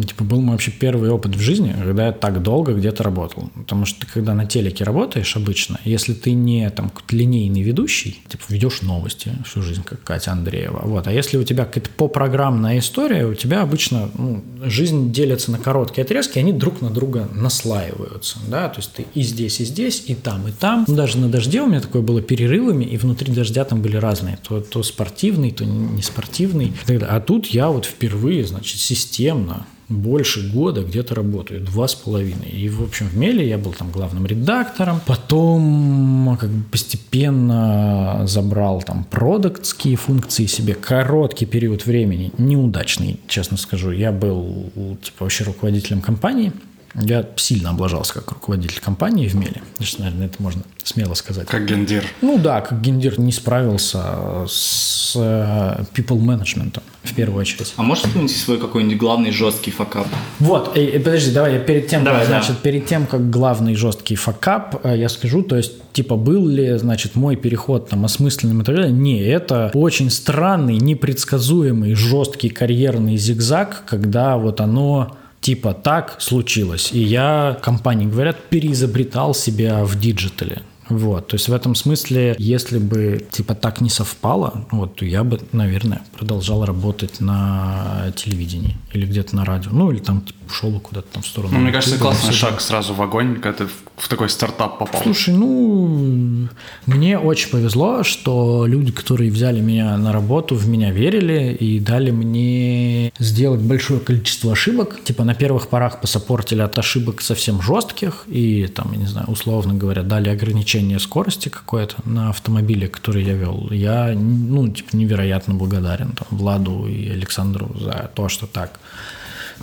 типа, был мой вообще первый опыт в жизни, когда я так долго где-то работал. Потому что ты, когда на телеке работаешь обычно, если ты не там линейный ведущий, типа, ведешь новости всю жизнь, как Катя Андреева, вот, а если у тебя какая-то попрограммная история, у тебя обычно ну, жизнь делится на короткие отрезки, они друг на друга наслаиваются, да, то есть ты и здесь, и здесь, и там, и там. Ну, даже на дожде у меня такое было перерывами, и внутри дождя там были разные. То, то спортивный, то не спортивный. А тут я вот впервые, значит, системно больше года где-то работаю, два с половиной. И, в общем, в Меле я был там главным редактором. Потом как бы постепенно забрал там продуктские функции себе. Короткий период времени, неудачный, честно скажу. Я был типа вообще руководителем компании. Я сильно облажался как руководитель компании в Меле. Значит, наверное, это можно смело сказать. Как гендир. Ну да, как гендир не справился с э, people management в первую очередь. А можешь вспомнить свой какой-нибудь главный жесткий факап? Вот, эй, подожди, давай я перед тем, давай, значит, да. перед тем, как главный жесткий факап, э, я скажу, то есть, типа, был ли, значит, мой переход там осмысленным и так далее? Не, это очень странный, непредсказуемый, жесткий карьерный зигзаг, когда вот оно типа так случилось. И я, как они говорят, переизобретал себя в диджитале. Вот, то есть в этом смысле, если бы типа так не совпало, вот, то я бы, наверное, продолжал работать на телевидении или где-то на радио, ну или там типа, ушел куда-то там в сторону. Ну, мне кажется, классный шаг сразу в огонь, когда ты в такой стартап попал. Слушай, ну, мне очень повезло, что люди, которые взяли меня на работу, в меня верили и дали мне сделать большое количество ошибок. Типа на первых порах посопортили от ошибок совсем жестких и там, я не знаю, условно говоря, дали ограничения увеличение скорости какое-то на автомобиле, который я вел, я, ну, типа, невероятно благодарен там, Владу и Александру за то, что так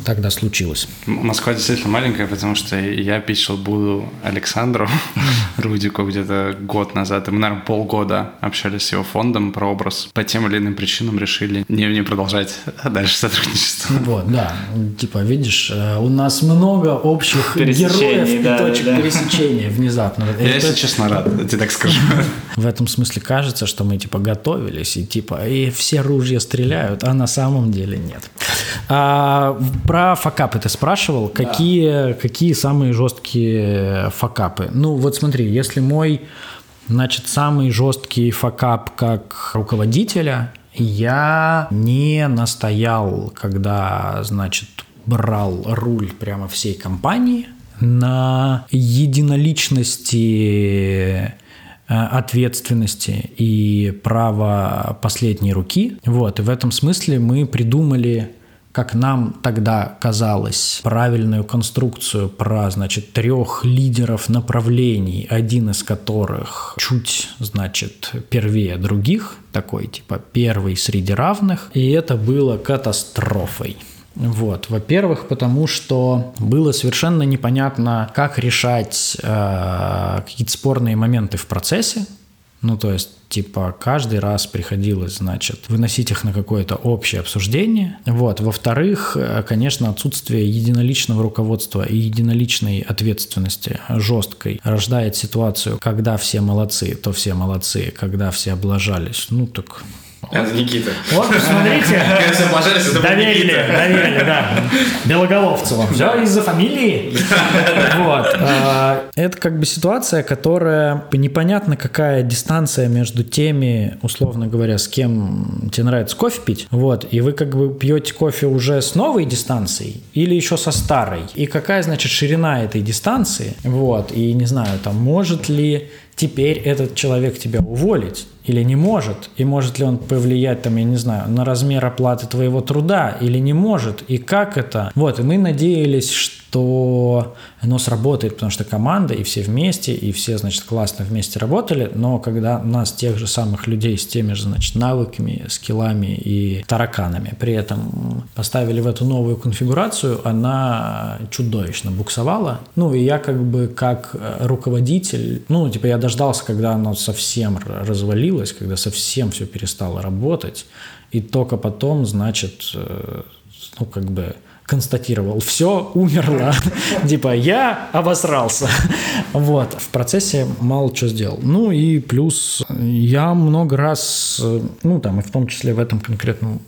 тогда случилось. Москва действительно маленькая, потому что я пичил буду Александру Рудику где-то год назад, и мы, наверное, полгода общались с его фондом про образ. По тем или иным причинам решили не, не продолжать дальше сотрудничество. Вот, да. Типа, видишь, э, у нас много общих героев да, и точек да. пересечения внезапно. Я, это... если честно, рад, я тебе так скажу. В этом смысле кажется, что мы, типа, готовились, и, типа, и все ружья стреляют, а на самом деле нет. А, про факапы ты спрашивал. Да. Какие, какие самые жесткие факапы? Ну, вот смотри, если мой, значит, самый жесткий факап как руководителя, я не настоял, когда, значит, брал руль прямо всей компании на единоличности э, ответственности и права последней руки. Вот, и в этом смысле мы придумали как нам тогда казалось, правильную конструкцию про, значит, трех лидеров направлений, один из которых чуть, значит, первее других, такой, типа, первый среди равных, и это было катастрофой. Вот, во-первых, потому что было совершенно непонятно, как решать э, какие-то спорные моменты в процессе, ну, то есть, типа, каждый раз приходилось, значит, выносить их на какое-то общее обсуждение. Вот. Во-вторых, э, конечно, отсутствие единоличного руководства и единоличной ответственности жесткой рождает ситуацию, когда все молодцы, то все молодцы, когда все облажались, ну, так Это Никита. Вот, смотрите. Все пожалуйста, это был Доверили, Никита. доверили, да. Белоголовцеву. Все из-за фамилии. Вот. А, Это как бы ситуация, которая непонятно какая дистанция между теми, условно говоря, с кем тебе нравится кофе пить. Вот. И вы как бы пьете кофе уже с новой дистанцией или еще со старой. И какая, значит, ширина этой дистанции. Вот. И не знаю, там, может ли теперь этот человек тебя уволить или не может, и может ли он повлиять, там, я не знаю, на размер оплаты твоего труда или не может, и как это. Вот, и мы надеялись, что оно сработает, потому что команда, и все вместе, и все, значит, классно вместе работали, но когда нас тех же самых людей с теми же, значит, навыками, скиллами и тараканами при этом поставили в эту новую конфигурацию, она чудовищно буксовала. Ну, и я как бы как э, руководитель, ну, типа я дождался, когда оно совсем развалилось, когда совсем все перестало работать, и только потом, значит, э, ну, как бы констатировал, все, умерло. Типа, я обосрался. Вот. В процессе мало что сделал. Ну и плюс я много раз, ну там и в том числе в этом конкретном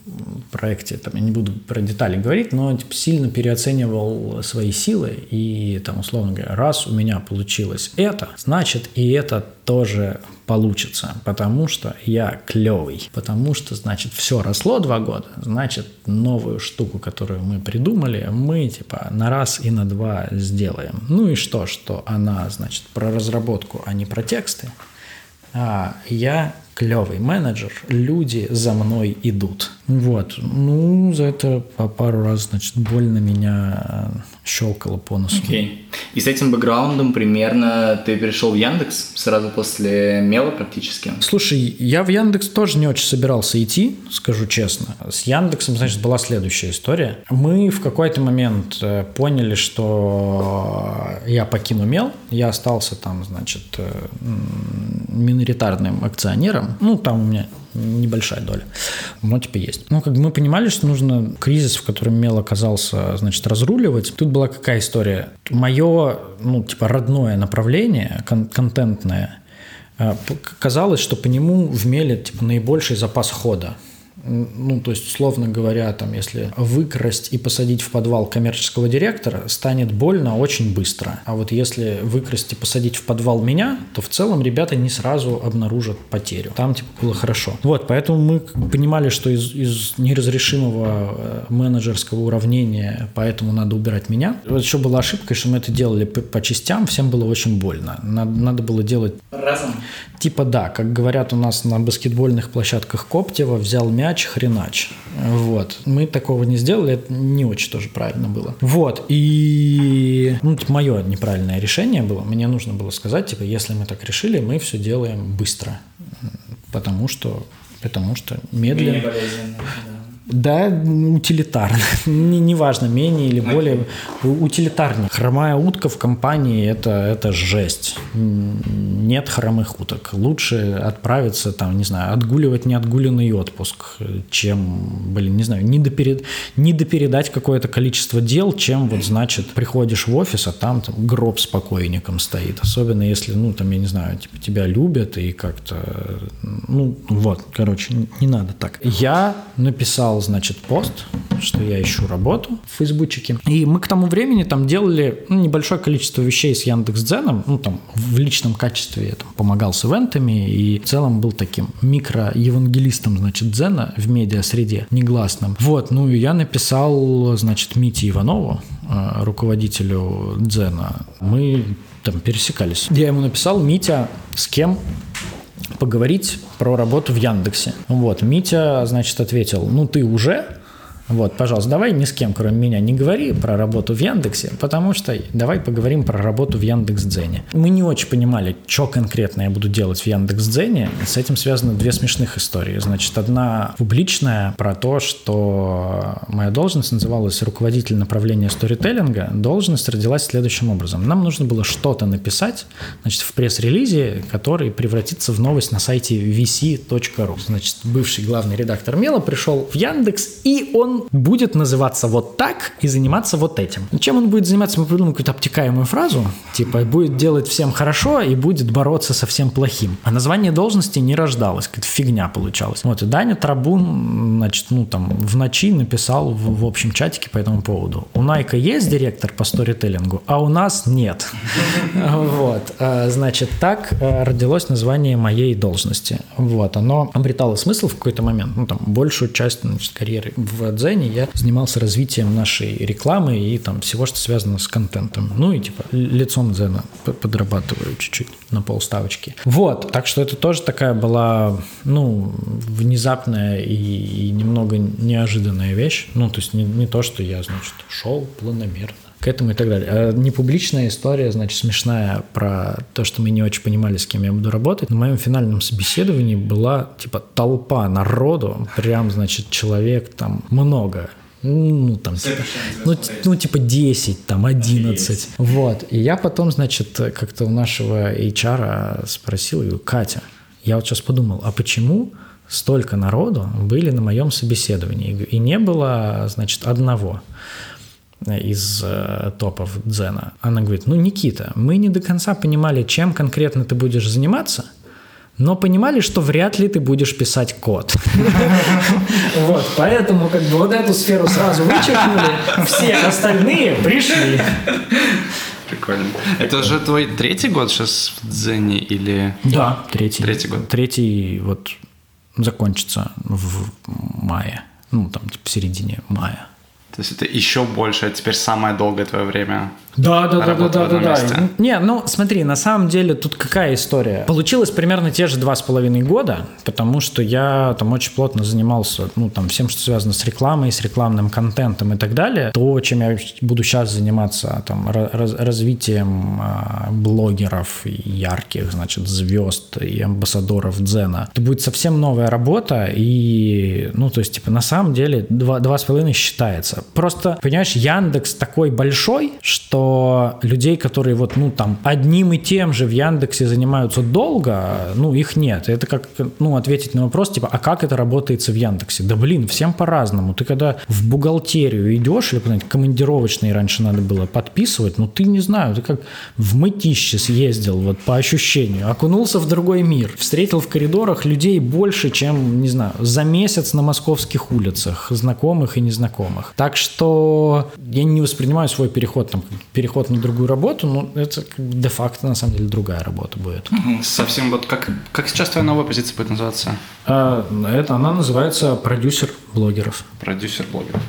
проекте, там я не буду про детали говорить, но типа, сильно переоценивал свои силы и там условно говоря, раз у меня получилось это, значит и это тоже получится, потому что я клевый, потому что, значит, все росло два года, значит, новую штуку, которую мы придумали, мы, типа, на раз и на два сделаем. Ну и что, что она, значит, про разработку, а не про тексты, а я клевый менеджер, люди за мной идут. Вот. Ну, за это по пару раз, значит, больно меня щелкало по носу. Окей. И с этим бэкграундом примерно ты перешел в Яндекс сразу после Мела практически. Слушай, я в Яндекс тоже не очень собирался идти, скажу честно. С Яндексом, значит, была следующая история. Мы в какой-то момент э, поняли, что я покину Мел, я остался там, значит, э, миноритарным акционером. Ну, там у меня небольшая доля, но типа есть. Ну, как бы мы понимали, что нужно кризис, в котором Мел оказался, значит, разруливать. Тут была какая история? Мое, ну, типа, родное направление, кон- контентное, э, казалось, что по нему в Меле, типа, наибольший запас хода. Ну, то есть, условно говоря, там, если выкрасть и посадить в подвал коммерческого директора, станет больно очень быстро. А вот если выкрасть и посадить в подвал меня, то в целом ребята не сразу обнаружат потерю. Там, типа, было хорошо. Вот, поэтому мы понимали, что из, из неразрешимого э, менеджерского уравнения, поэтому надо убирать меня. Вот еще была ошибка, что мы это делали по, по частям, всем было очень больно. Надо, надо было делать Разом? Типа да, как говорят у нас на баскетбольных площадках Коптева, взял мяч, хренач. Вот. Мы такого не сделали, это не очень тоже правильно было. Вот. И ну, это мое неправильное решение было. Мне нужно было сказать, типа, если мы так решили, мы все делаем быстро. Потому что потому что медленно. Болезненно. Да, утилитарно. Не- Неважно, менее или более у- утилитарнее. Хромая утка в компании это, это жесть. Нет хромых уток. Лучше отправиться, там, не знаю, отгуливать неотгуленный отпуск, чем, блин, не знаю, не, доперед, не допередать какое-то количество дел, чем вот, значит, приходишь в офис, а там, там гроб с покойником стоит. Особенно если, ну, там, я не знаю, типа, тебя любят и как-то, ну, вот, короче, не надо так. Я написал, значит, пост, что я ищу работу в фейсбучике. И мы к тому времени там делали ну, небольшое количество вещей с Яндекс.Дзеном, ну, там, в личном качестве я там помогал с ивентами и в целом был таким микро-евангелистом, значит, Дзена в медиа-среде негласным. Вот, ну, и я написал, значит, Мите Иванову, э, руководителю Дзена. Мы там пересекались. Я ему написал, Митя, с кем поговорить про работу в Яндексе. Вот, Митя, значит, ответил, ну ты уже, вот, пожалуйста, давай ни с кем, кроме меня, не говори про работу в Яндексе, потому что давай поговорим про работу в Яндекс.Дзене. Мы не очень понимали, что конкретно я буду делать в Яндекс.Дзене. С этим связаны две смешных истории. Значит, одна публичная про то, что моя должность называлась руководитель направления сторителлинга. Должность родилась следующим образом. Нам нужно было что-то написать, значит, в пресс-релизе, который превратится в новость на сайте vc.ru. Значит, бывший главный редактор Мела пришел в Яндекс, и он будет называться вот так и заниматься вот этим. Чем он будет заниматься, мы придумаем какую-то обтекаемую фразу, типа будет делать всем хорошо и будет бороться со всем плохим. А название должности не рождалось, какая-то фигня получалась. Вот, и Даня Трабун, значит, ну там в ночи написал в, в общем чатике по этому поводу. У Найка есть директор по сторителлингу, а у нас нет. Вот, а, значит, так а, родилось название моей должности. Вот, оно обретало смысл в какой-то момент, ну там большую часть значит, карьеры в Дзене я занимался развитием нашей рекламы и там всего, что связано с контентом. Ну и типа лицом Дзена подрабатываю чуть-чуть на полставочки. Вот, так что это тоже такая была, ну, внезапная и, и немного неожиданная вещь. Ну, то есть не, не то, что я, значит, шел планомерно к этому и так далее. А непубличная история, значит, смешная про то, что мы не очень понимали, с кем я буду работать. На моем финальном собеседовании была, типа, толпа народу, прям, значит, человек там много ну, там, типа, ну, ну, типа 10, там, 11. Вот. И я потом, значит, как-то у нашего HR спросил, ее, Катя, я вот сейчас подумал, а почему столько народу были на моем собеседовании? И не было, значит, одного из э, топов Дзена. Она говорит, ну, Никита, мы не до конца понимали, чем конкретно ты будешь заниматься, но понимали, что вряд ли ты будешь писать код. Вот, поэтому как бы вот эту сферу сразу вычеркнули, все остальные пришли. Прикольно. Это уже твой третий год сейчас в Дзене или... Да, третий. Третий год. Третий вот закончится в мае. Ну, там, типа, в середине мая. То есть это еще больше, это теперь самое долгое твое время да, да, да, да, да, да, да. Не, ну смотри, на самом деле тут какая история? Получилось примерно те же два с половиной года, потому что я там очень плотно занимался, ну там всем, что связано с рекламой, с рекламным контентом и так далее. То, чем я буду сейчас заниматься, там раз, развитием э, блогеров ярких, значит, звезд и амбассадоров Дзена. Это будет совсем новая работа и, ну то есть типа на самом деле два, два с половиной считается. Просто, понимаешь, Яндекс такой большой, что людей, которые вот, ну, там, одним и тем же в Яндексе занимаются долго, ну, их нет. Это как, ну, ответить на вопрос, типа, а как это работается в Яндексе? Да, блин, всем по-разному. Ты когда в бухгалтерию идешь, или куда-нибудь командировочные раньше надо было подписывать, ну, ты не знаю, ты как в мытище съездил, вот, по ощущению, окунулся в другой мир, встретил в коридорах людей больше, чем, не знаю, за месяц на московских улицах, знакомых и незнакомых. Так что я не воспринимаю свой переход там переход на другую работу, ну, это де-факто, на самом деле, другая работа будет. Совсем вот как, как сейчас твоя новая позиция будет называться? А, это она называется продюсер блогеров. Продюсер блогеров.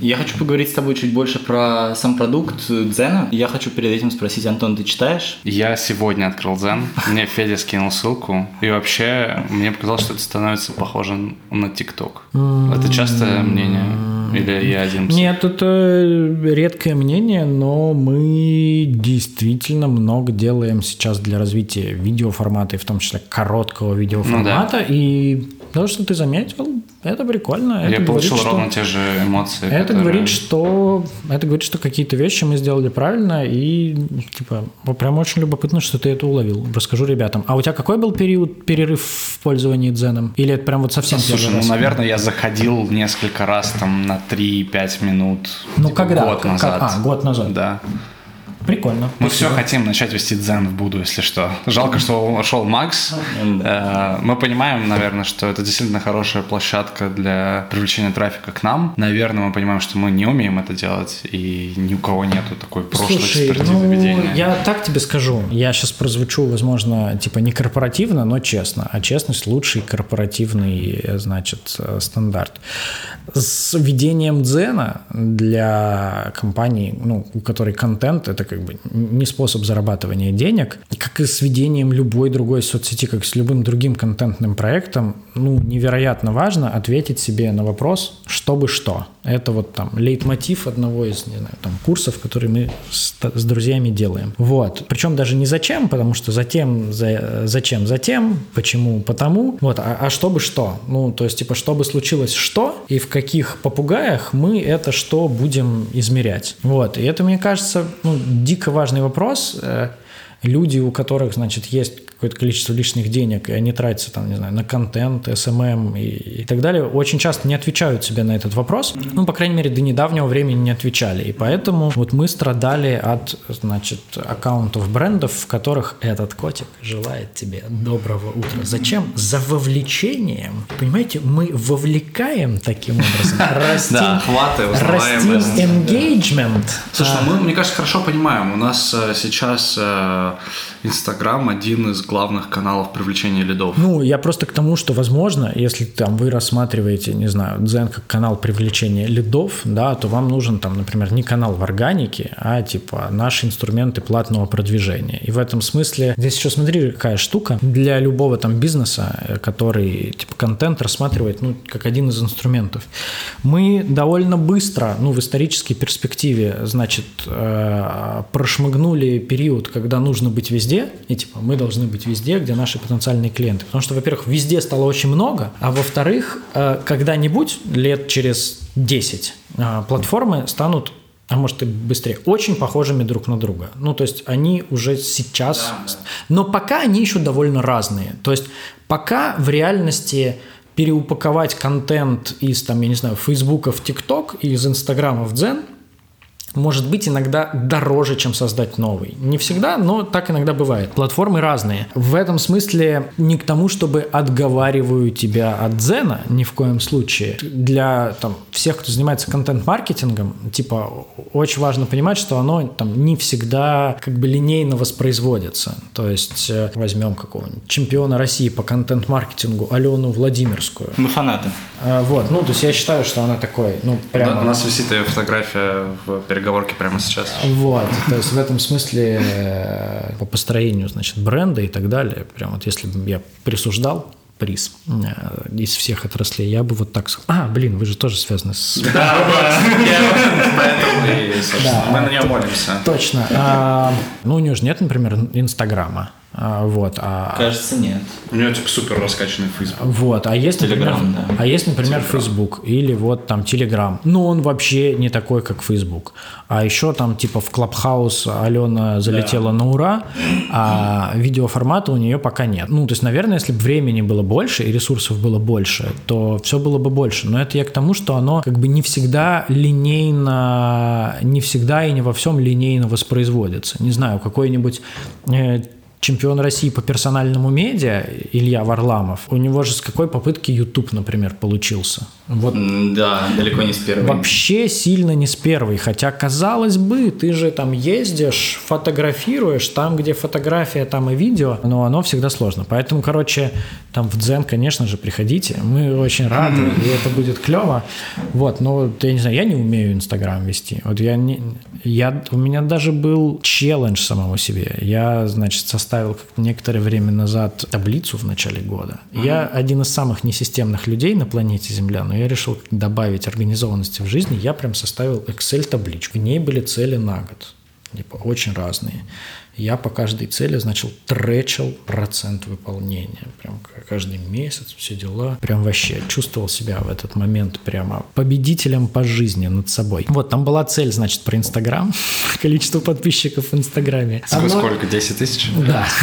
Я хочу поговорить с тобой чуть больше про сам продукт Дзена. Я хочу перед этим спросить, Антон, ты читаешь? Я сегодня открыл Дзен, мне Федя скинул ссылку, и вообще мне показалось, что это становится похожим на ТикТок. Это частое мнение? Или я один? Нет, это редкое мнение, но мы действительно много делаем сейчас для развития видеоформата, и в том числе короткого видеоформата, ну, да. и то, что ты заметил, это прикольно. Я это получил говорит, ровно что... те же эмоции. Это которые... говорит, что это говорит, что какие-то вещи мы сделали правильно, и типа прям очень любопытно, что ты это уловил. Расскажу ребятам. А у тебя какой был период перерыв в пользовании дзеном? Или это прям вот совсем Слушай, ну, раз? наверное, я заходил несколько раз там на 3-5 минут. Ну, типа, когда? Год назад. А, год назад. Да. Прикольно. Мы все хотим начать вести дзен в Буду, если что. Жалко, что ушел Макс. Э, мы понимаем, наверное, что это действительно хорошая площадка для привлечения трафика к нам. Наверное, мы понимаем, что мы не умеем это делать, и ни у кого нету такой прошлой Слушай, экспертизы ну, ведения. Я так тебе скажу. Я сейчас прозвучу, возможно, типа не корпоративно, но честно. А честность лучший корпоративный, значит, э, стандарт. С ведением дзена для компании, ну, у которой контент, это как бы не способ зарабатывания денег, как и с ведением любой другой соцсети, как с любым другим контентным проектом, ну, невероятно важно ответить себе на вопрос, чтобы что. Это вот там лейтмотив одного из, не знаю, там курсов, которые мы с, с друзьями делаем. Вот. Причем даже не зачем, потому что затем, за, зачем, затем, почему, потому. Вот. А, а чтобы что? Ну, то есть, типа, чтобы случилось что, и в каких попугаях мы это что будем измерять. Вот. И это, мне кажется, ну, дико важный вопрос. Люди, у которых, значит, есть какое-то количество лишних денег, и они тратятся, там, не знаю, на контент, SMM и, и так далее, очень часто не отвечают себе на этот вопрос. Ну, по крайней мере, до недавнего времени не отвечали. И поэтому вот мы страдали от, значит, аккаунтов брендов, в которых этот котик желает тебе доброго утра. Зачем? За вовлечением. Понимаете, мы вовлекаем таким образом. Растим, Да, охваты, растим engagement. Слушай, ну мы, мне кажется, хорошо понимаем. У нас э, сейчас э, Инстаграм один из главных каналов привлечения лидов. Ну, я просто к тому, что, возможно, если там вы рассматриваете, не знаю, Дзен как канал привлечения лидов, да, то вам нужен там, например, не канал в органике, а типа наши инструменты платного продвижения. И в этом смысле здесь еще смотри, какая штука для любого там бизнеса, э, который типа контент рассматривает, ну, как один из инструментов. Мы довольно быстро, ну, в исторической перспективе, значит, э, прошмыгнули период, когда нужно быть везде, и типа мы должны быть везде, где наши потенциальные клиенты. Потому что, во-первых, везде стало очень много, а во-вторых, э, когда-нибудь, лет через 10, э, платформы станут а может и быстрее, очень похожими друг на друга. Ну, то есть они уже сейчас... Но пока они еще довольно разные. То есть пока в реальности переупаковать контент из, там, я не знаю, Фейсбука в ТикТок и из Инстаграма в Дзен может быть иногда дороже, чем создать новый. Не всегда, но так иногда бывает. Платформы разные. В этом смысле не к тому, чтобы отговариваю тебя от Дзена, ни в коем случае. Для там, всех, кто занимается контент-маркетингом, типа, очень важно понимать, что оно там не всегда как бы линейно воспроизводится. То есть э, возьмем какого-нибудь чемпиона России по контент-маркетингу Алену Владимирскую. Мы фанаты. А, Вот, ну, то есть я считаю, что она такой, ну, прямо... У нас висит ее фотография в переговорке прямо сейчас. Вот, то есть в этом смысле э, по построению, значит, бренда и так далее, прям вот если бы я присуждал приз э, из всех отраслей, я бы вот так сказал. А, блин, вы же тоже связаны с... Да, поэтому мы на нее молимся. Точно. А, ну, у нее же нет, например, Инстаграма. А, Вот, а, Кажется, нет. У нее типа супер раскачанный фейсбук. Вот, а есть, например, Telegram, да. а есть, например, Facebook или вот там Telegram. Но он вообще не такой, как Facebook. А еще там типа в Clubhouse Алена залетела на ура, а видеоформата у нее пока нет. Ну, то есть, наверное, если бы времени было больше и ресурсов было больше, то все было бы больше. Но это я к тому, что оно как бы не всегда линейно, не всегда и не во всем линейно воспроизводится. Не знаю, какой-нибудь э, чемпион России по персональному медиа Илья Варламов, у него же с какой попытки YouTube, например, получился? Вот Да, далеко не с первой. вообще сильно не с первой. Хотя, казалось бы, ты же там ездишь, фотографируешь, там, где фотография, там и видео, но оно всегда сложно. Поэтому, короче, там в Дзен, конечно же, приходите. Мы очень рады, и это будет клево. Вот, но я не знаю, я не умею Инстаграм вести. Вот я не... Я, у меня даже был челлендж самому себе. Я, значит, составил некоторое время назад таблицу в начале года. Я один из самых несистемных людей на планете Земля, но я решил добавить организованности в жизни. Я прям составил Excel-табличку. В ней были цели на год. Типа, очень разные. Я по каждой цели, значит, тречил процент выполнения. Прям каждый месяц, все дела. Прям вообще чувствовал себя в этот момент прямо победителем по жизни над собой. Вот, там была цель, значит, про Инстаграм. Количество подписчиков в Инстаграме. Сколько, Оно- сколько? 10 тысяч? Да.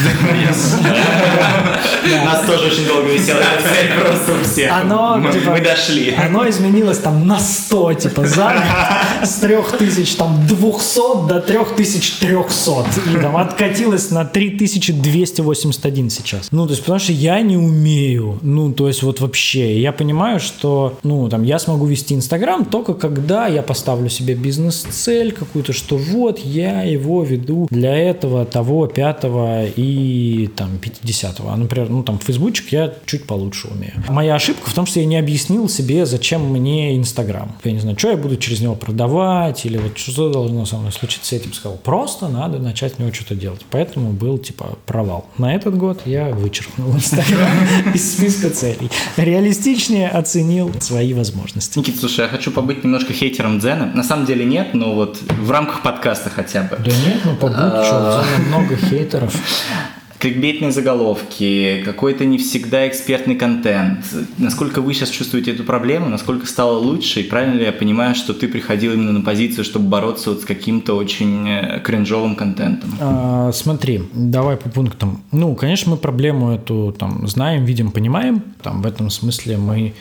Нас тоже очень долго висела цель просто у всех. Оно, мы, типа, мы дошли. Оно изменилось там на 100, типа, за. С 3000 там 200 до 3300. И там откатилось на 3281 сейчас. Ну, то есть, потому что я не умею. Ну, то есть, вот вообще. Я понимаю, что, ну, там, я смогу вести Инстаграм только когда я поставлю себе бизнес-цель какую-то, что вот я его веду для этого, того, пятого и там 50-го. А, например, ну, там, фейсбучик я чуть получше умею. Моя ошибка в том, что я не объяснил себе, зачем мне Инстаграм. Я не знаю, что я буду через него продавать, или вот что должно со мной случиться с этим. Сказал, просто надо начать в него что-то делать. Поэтому был, типа, провал. На этот год я вычеркнул Инстаграм из списка целей. Реалистичнее оценил свои возможности. Никита, слушай, я хочу побыть немножко хейтером Дзена. На самом деле нет, но вот в рамках подкаста хотя бы. Да нет, ну побудь, что, много хейтеров. кликбейтные заголовки, какой-то не всегда экспертный контент. Насколько вы сейчас чувствуете эту проблему, насколько стало лучше, и правильно ли я понимаю, что ты приходил именно на позицию, чтобы бороться вот с каким-то очень э, кринжовым контентом? А, смотри, давай по пунктам. Ну, конечно, мы проблему эту там знаем, видим, понимаем. Там в этом смысле мы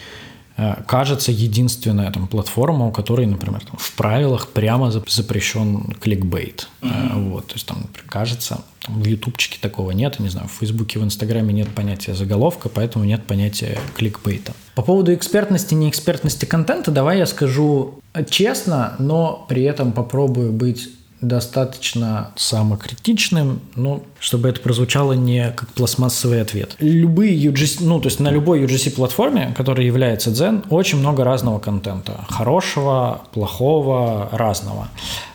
кажется, единственная там, платформа, у которой, например, там, в правилах прямо запрещен кликбейт. Mm-hmm. Вот, то есть там, кажется, там, в ютубчике такого нет, не знаю, в фейсбуке, в инстаграме нет понятия заголовка, поэтому нет понятия кликбейта. По поводу экспертности, неэкспертности контента, давай я скажу честно, но при этом попробую быть достаточно самокритичным, но чтобы это прозвучало не как пластмассовый ответ. Любые UGC, ну, то есть на любой UGC-платформе, которая является Zen, очень много разного контента. Хорошего, плохого, разного.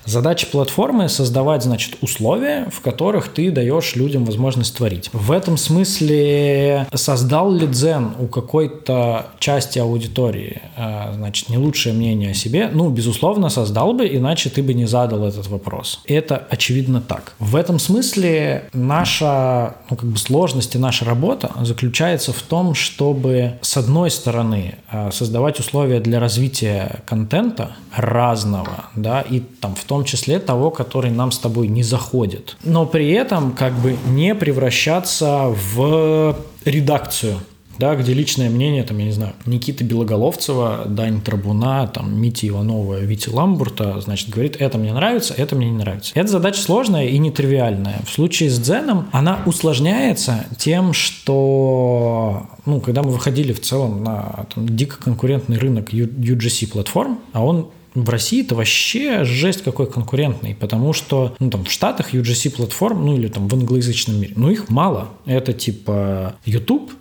Задача платформы – создавать, значит, условия, в которых ты даешь людям возможность творить. В этом смысле создал ли Дзен у какой-то части аудитории, э, значит, не лучшее мнение о себе? Ну, безусловно, создал бы, иначе ты бы не задал этот вопрос. Это очевидно так. В этом смысле наша, ну, как бы сложность и наша работа заключается в том, чтобы, с одной стороны, э, создавать условия для развития контента разного, да, и там в том том числе того, который нам с тобой не заходит. Но при этом как бы не превращаться в редакцию да, где личное мнение, там, я не знаю, Никиты Белоголовцева, Дани Трабуна, там, Мити Иванова, Вити Ламбурта, значит, говорит, это мне нравится, это мне не нравится. Эта задача сложная и нетривиальная. В случае с Дзеном она усложняется тем, что, ну, когда мы выходили в целом на там, дико конкурентный рынок UGC платформ, а он в России это вообще жесть какой конкурентный, потому что ну, там в Штатах UGC платформ, ну или там в англоязычном мире, ну их мало. Это типа YouTube,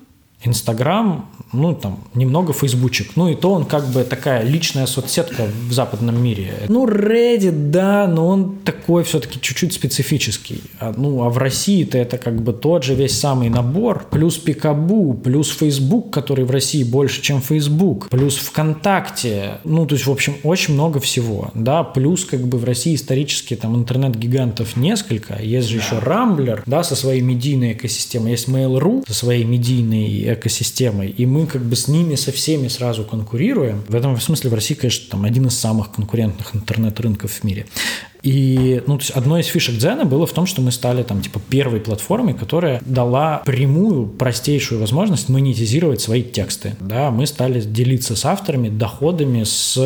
Инстаграм, ну, там, немного фейсбучек. Ну, и то он как бы такая личная соцсетка в западном мире. Ну, Reddit, да, но он такой все-таки чуть-чуть специфический. А, ну, а в России-то это как бы тот же весь самый набор. Плюс Пикабу, плюс Facebook, который в России больше, чем Facebook. Плюс ВКонтакте. Ну, то есть, в общем, очень много всего, да. Плюс как бы в России исторически там интернет-гигантов несколько. Есть же еще Рамблер, да, со своей медийной экосистемой. Есть Mail.ru со своей медийной экосистемой. И мы мы как бы с ними со всеми сразу конкурируем. В этом смысле в России, конечно, там один из самых конкурентных интернет-рынков в мире. И ну, то есть одной из фишек Дзена было в том, что мы стали там типа первой платформой, которая дала прямую, простейшую возможность монетизировать свои тексты. Да, мы стали делиться с авторами доходами с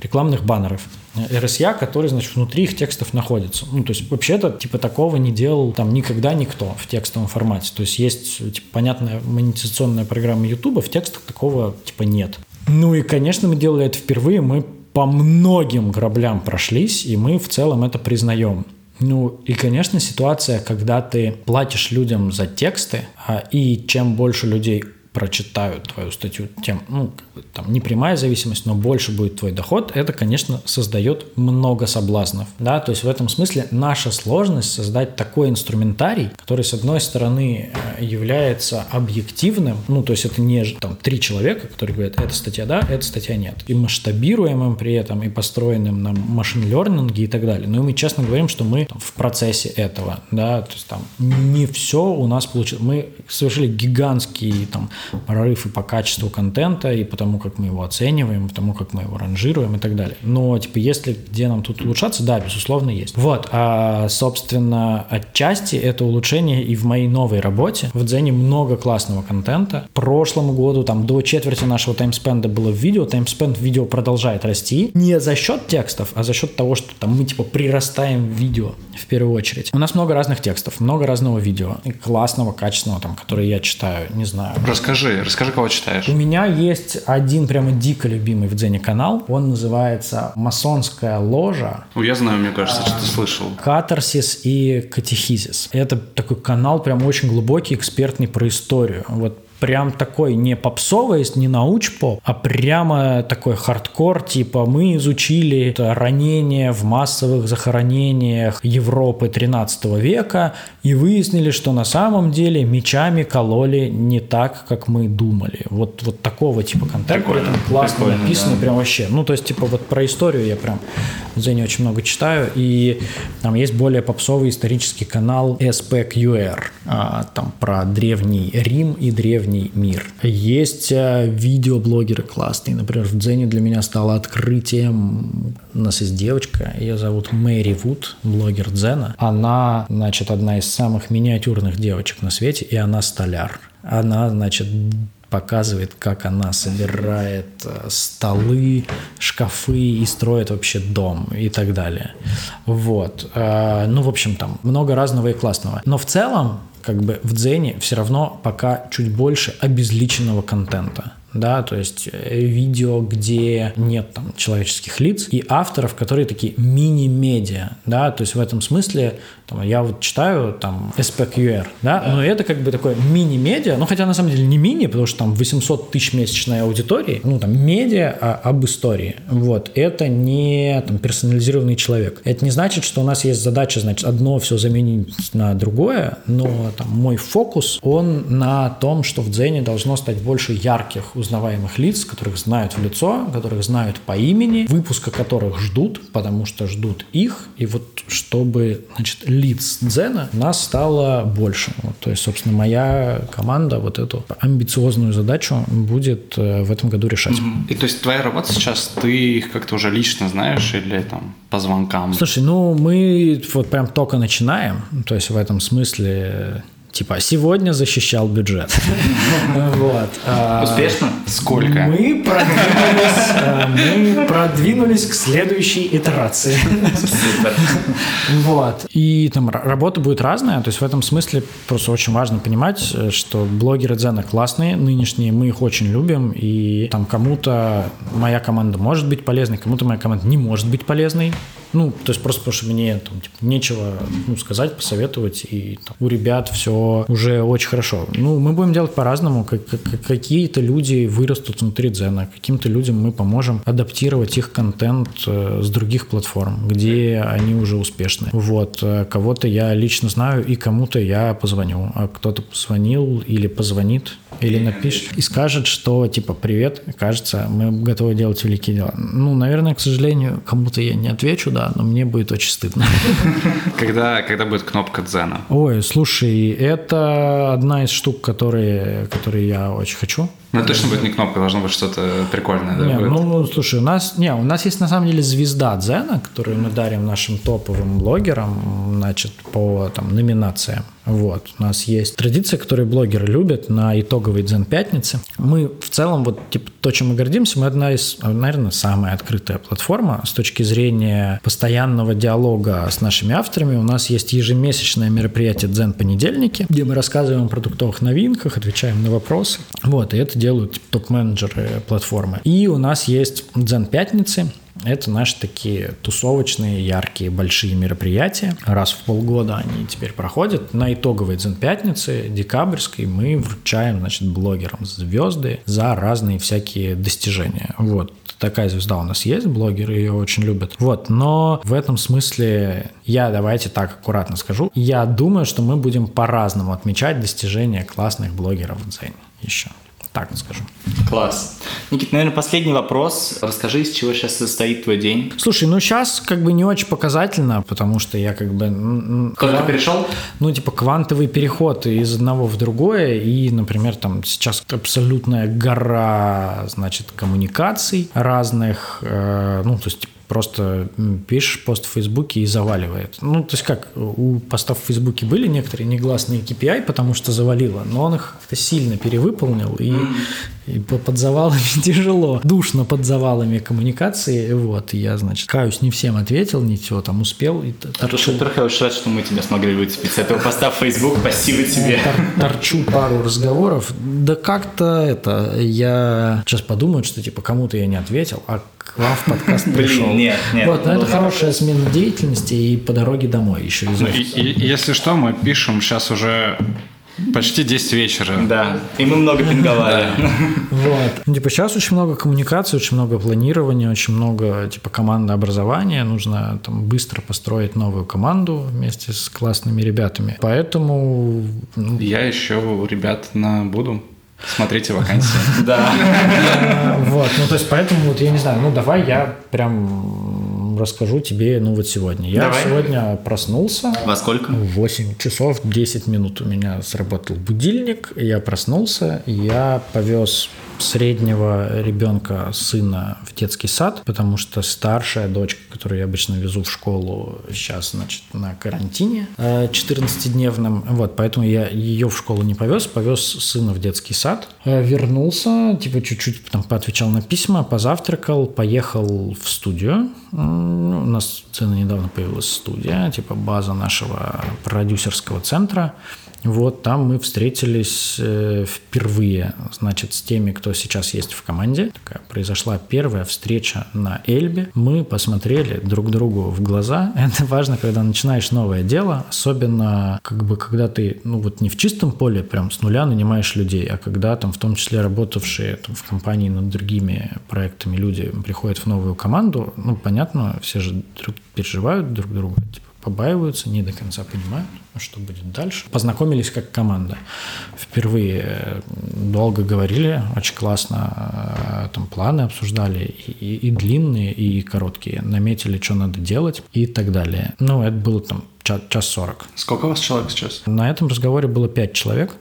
рекламных баннеров. RSA, который, значит, внутри их текстов находится. Ну, то есть, вообще-то, типа, такого не делал там никогда никто в текстовом формате. То есть, есть, типа, понятная монетизационная программа YouTube, в текстах такого, типа, нет. Ну и, конечно, мы делали это впервые, мы по многим граблям прошлись, и мы в целом это признаем. Ну и, конечно, ситуация, когда ты платишь людям за тексты, а, и чем больше людей прочитают твою статью, тем, ну, там не прямая зависимость, но больше будет твой доход, это, конечно, создает много соблазнов, да, то есть в этом смысле наша сложность создать такой инструментарий, который, с одной стороны, э, является объективным, ну, то есть это не там три человека, которые говорят, эта статья да, эта статья нет, и масштабируемым при этом, и построенным на машин-лернинге и так далее, но мы честно говорим, что мы там, в процессе этого, да, то есть там не все у нас получилось, мы совершили гигантский там прорыв и по качеству контента, и по тому, как мы его оцениваем, по тому, как мы его ранжируем и так далее. Но, типа, если где нам тут улучшаться, да, безусловно, есть. Вот, а, собственно, отчасти это улучшение и в моей новой работе. В Дзене много классного контента. Прошлому году, там, до четверти нашего таймспенда было в видео, таймспенд в видео продолжает расти. Не за счет текстов, а за счет того, что там мы, типа, прирастаем в видео в первую очередь. У нас много разных текстов, много разного видео. И классного, качественного, там, которые я читаю, не знаю. Расскажи, расскажи, кого читаешь. У меня есть один прямо дико любимый в Дзене канал. Он называется «Масонская ложа». Ну, я знаю, мне кажется, что ты слышал. Катарсис и катехизис. Это такой канал прям очень глубокий, экспертный про историю. Вот прям такой не попсовый, не науч-поп, а прямо такой хардкор, типа мы изучили ранения в массовых захоронениях Европы 13 века и выяснили, что на самом деле мечами кололи не так, как мы думали. Вот, вот такого типа контента, при этом классно написано, да. прям вообще. Ну, то есть, типа, вот про историю я прям в Зене очень много читаю, и там есть более попсовый исторический канал SPQR, а, там про древний Рим и древний мир. Есть а, видеоблогеры классные, например, в Дзене для меня стало открытием, у нас есть девочка, ее зовут Мэри Вуд, блогер Дзена. Она, значит, одна из самых миниатюрных девочек на свете, и она столяр. Она, значит, показывает, как она собирает э, столы, шкафы и строит вообще дом и так далее. Вот. Э, ну, в общем, там много разного и классного. Но в целом, как бы в Дзене все равно пока чуть больше обезличенного контента да, то есть э, видео, где нет там человеческих лиц, и авторов, которые такие мини-медиа, да, то есть в этом смысле я вот читаю там SPQR, да, да, но это как бы такое мини-медиа, ну хотя на самом деле не мини, потому что там 800 тысяч месячной аудитории, ну там медиа а, об истории, вот, это не там персонализированный человек. Это не значит, что у нас есть задача, значит, одно все заменить на другое, но там мой фокус, он на том, что в Дзене должно стать больше ярких, узнаваемых лиц, которых знают в лицо, которых знают по имени, выпуска которых ждут, потому что ждут их, и вот чтобы, значит, лиц Дзена нас стало больше. Вот, то есть, собственно, моя команда вот эту амбициозную задачу будет э, в этом году решать. И то есть твоя работа сейчас, ты их как-то уже лично знаешь или там по звонкам? Слушай, ну мы вот прям только начинаем, то есть в этом смысле Типа, сегодня защищал бюджет. Вот. А, Успешно? Сколько? Мы продвинулись, а, мы продвинулись к следующей итерации. Супер. Вот. И там работа будет разная. То есть в этом смысле просто очень важно понимать, что блогеры Дзена классные, нынешние, мы их очень любим. И там кому-то моя команда может быть полезной, кому-то моя команда не может быть полезной. Ну, то есть просто потому что мне там, типа, нечего ну, сказать, посоветовать, и там, у ребят все уже очень хорошо. Ну, мы будем делать по-разному. Как, как, какие-то люди вырастут внутри Дзена, каким-то людям мы поможем адаптировать их контент э, с других платформ, где они уже успешны. Вот. Э, кого-то я лично знаю, и кому-то я позвоню. А кто-то позвонил или позвонит, или напишет и скажет, что типа «Привет, кажется, мы готовы делать великие дела». Ну, наверное, к сожалению, кому-то я не отвечу, да, но мне будет очень стыдно. Когда, когда будет кнопка Дзена? Ой, слушай, это одна из штук, которые, которые я очень хочу. Ну, точно будет не кнопка, должно быть что-то прикольное, да? Не, ну, слушай, у нас, не, у нас есть на самом деле звезда Дзена, которую мы дарим нашим топовым блогерам, значит, по там номинациям. Вот. У нас есть традиция, которую блогеры любят на итоговой Дзен пятнице. Мы в целом, вот типа то, чем мы гордимся, мы одна из, наверное, самая открытая платформа с точки зрения постоянного диалога с нашими авторами. У нас есть ежемесячное мероприятие Дзен понедельники, где мы рассказываем о продуктовых новинках, отвечаем на вопросы. Вот, и это делают топ-менеджеры платформы. И у нас есть Дзен пятницы, это наши такие тусовочные, яркие, большие мероприятия. Раз в полгода они теперь проходят. На итоговой Дзен пятнице, декабрьской, мы вручаем, значит, блогерам звезды за разные всякие достижения. Вот такая звезда у нас есть, блогеры ее очень любят. Вот, но в этом смысле я, давайте так аккуратно скажу, я думаю, что мы будем по-разному отмечать достижения классных блогеров в Дзене еще. Так скажу. Класс. Никит, наверное, последний вопрос. Расскажи, из чего сейчас состоит твой день? Слушай, ну сейчас как бы не очень показательно, потому что я как бы... Только кван... перешел? Ну, типа квантовый переход из одного в другое, и, например, там сейчас абсолютная гора, значит, коммуникаций разных, э, ну, то есть просто пишешь пост в Фейсбуке и заваливает. Ну, то есть как, у постов в Фейсбуке были некоторые негласные KPI, потому что завалило, но он их как-то сильно перевыполнил, и, и под завалами тяжело. Душно под завалами коммуникации, вот, и я, значит, каюсь, не всем ответил, не все там успел. И торчу. Во-первых, я очень рад, что мы тебя смогли выцепить с этого поста в Facebook, спасибо тебе. торчу пару разговоров, да как-то это, я сейчас подумаю, что типа кому-то я не ответил, а к вам в подкаст пришел. Блин, нет, нет. Вот, но это хорошая смена деятельности и по дороге домой еще из ну, Если что, мы пишем сейчас уже Почти 10 вечера. Да, и мы много пинговали. Вот. Ну, типа, сейчас очень много коммуникации, очень много планирования, очень много, типа, командообразования. Нужно там быстро построить новую команду вместе с классными ребятами. Поэтому... ну, Я еще ребят на буду. Смотрите вакансии. Да. Вот, ну, то есть, поэтому, вот, я не знаю, ну, давай я прям расскажу тебе, ну, вот сегодня. Я Давай. сегодня проснулся, Во сколько? В 8 часов 10 минут у меня сработал будильник, я проснулся, я повез среднего ребенка, сына в детский сад, потому что старшая дочка, которую я обычно везу в школу, сейчас, значит, на карантине э, 14-дневном. Вот, поэтому я ее в школу не повез, повез сына в детский сад. Э, Вернулся, типа чуть-чуть там поотвечал на письма, позавтракал, поехал в студию. У нас Цены недавно появилась студия, типа база нашего продюсерского центра. Вот там мы встретились э, впервые, значит, с теми, кто сейчас есть в команде. Такая произошла первая встреча на Эльбе. Мы посмотрели друг другу в глаза. Это важно, когда начинаешь новое дело, особенно как бы когда ты, ну вот не в чистом поле прям с нуля нанимаешь людей, а когда там в том числе работавшие там, в компании над другими проектами люди приходят в новую команду, ну понятно, все же переживают друг друга, типа побаиваются, не до конца понимают, а что будет дальше. Познакомились как команда. Впервые э, долго говорили, очень классно, э, там планы обсуждали, и, и- и длинные, и короткие. Наметили, что надо делать и так далее. Ну, это было там ча- час сорок. Сколько у вас человек сейчас? На этом разговоре было пять человек.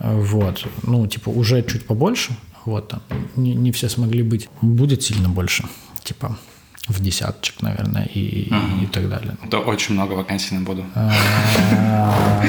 Вот. Ну, типа, уже чуть побольше. Вот там. Не, не все смогли быть. Будет сильно больше. Типа, в десяточек, наверное, и, и так далее. Да, очень много вакансий на буду. А,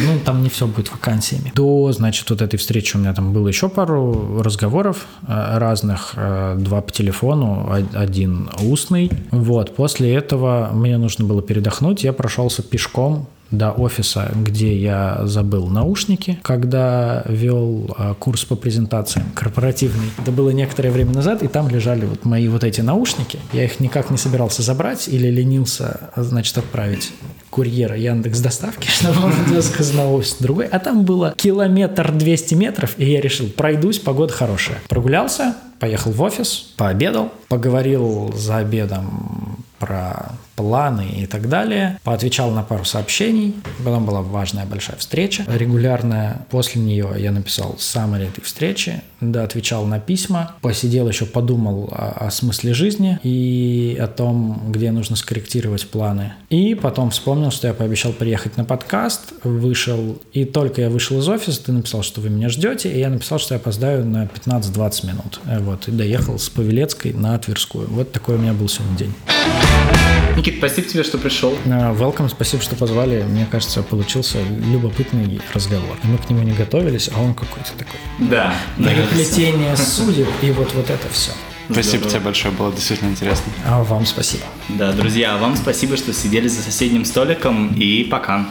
Ну, там не все будет вакансиями. До, значит, вот этой встречи у меня там было еще пару разговоров э, разных. э, Два по телефону, один устный. Вот. После этого мне нужно было передохнуть. Я прошелся пешком до офиса, где я забыл наушники, когда вел э, курс по презентациям корпоративный. Это было некоторое время назад, и там лежали вот мои вот эти наушники. Я их никак не собирался забрать или ленился, значит, отправить курьера Яндекс доставки, чтобы он отвез из другой. А там было километр 200 метров, и я решил, пройдусь, погода хорошая. Прогулялся, поехал в офис, пообедал, поговорил за обедом про планы и так далее, поотвечал на пару сообщений, потом была важная большая встреча регулярная, после нее я написал summary этой встречи, да, отвечал на письма, посидел еще, подумал о, о смысле жизни и о том, где нужно скорректировать планы. И потом вспомнил, что я пообещал приехать на подкаст, вышел, и только я вышел из офиса, ты написал, что вы меня ждете, и я написал, что я опоздаю на 15-20 минут. Э, Вот, и доехал с Павелецкой на Тверскую. Вот такой у меня был сегодня день. Никит, спасибо тебе, что пришел. Э, Welcome, спасибо, что позвали. Мне кажется, получился любопытный разговор. Мы к нему не готовились, а он какой-то такой. Да. Переплетение судеб и вот, вот это все. Спасибо тебе большое, было действительно интересно. А вам спасибо. Да, друзья, вам спасибо, что сидели за соседним столиком, и пока.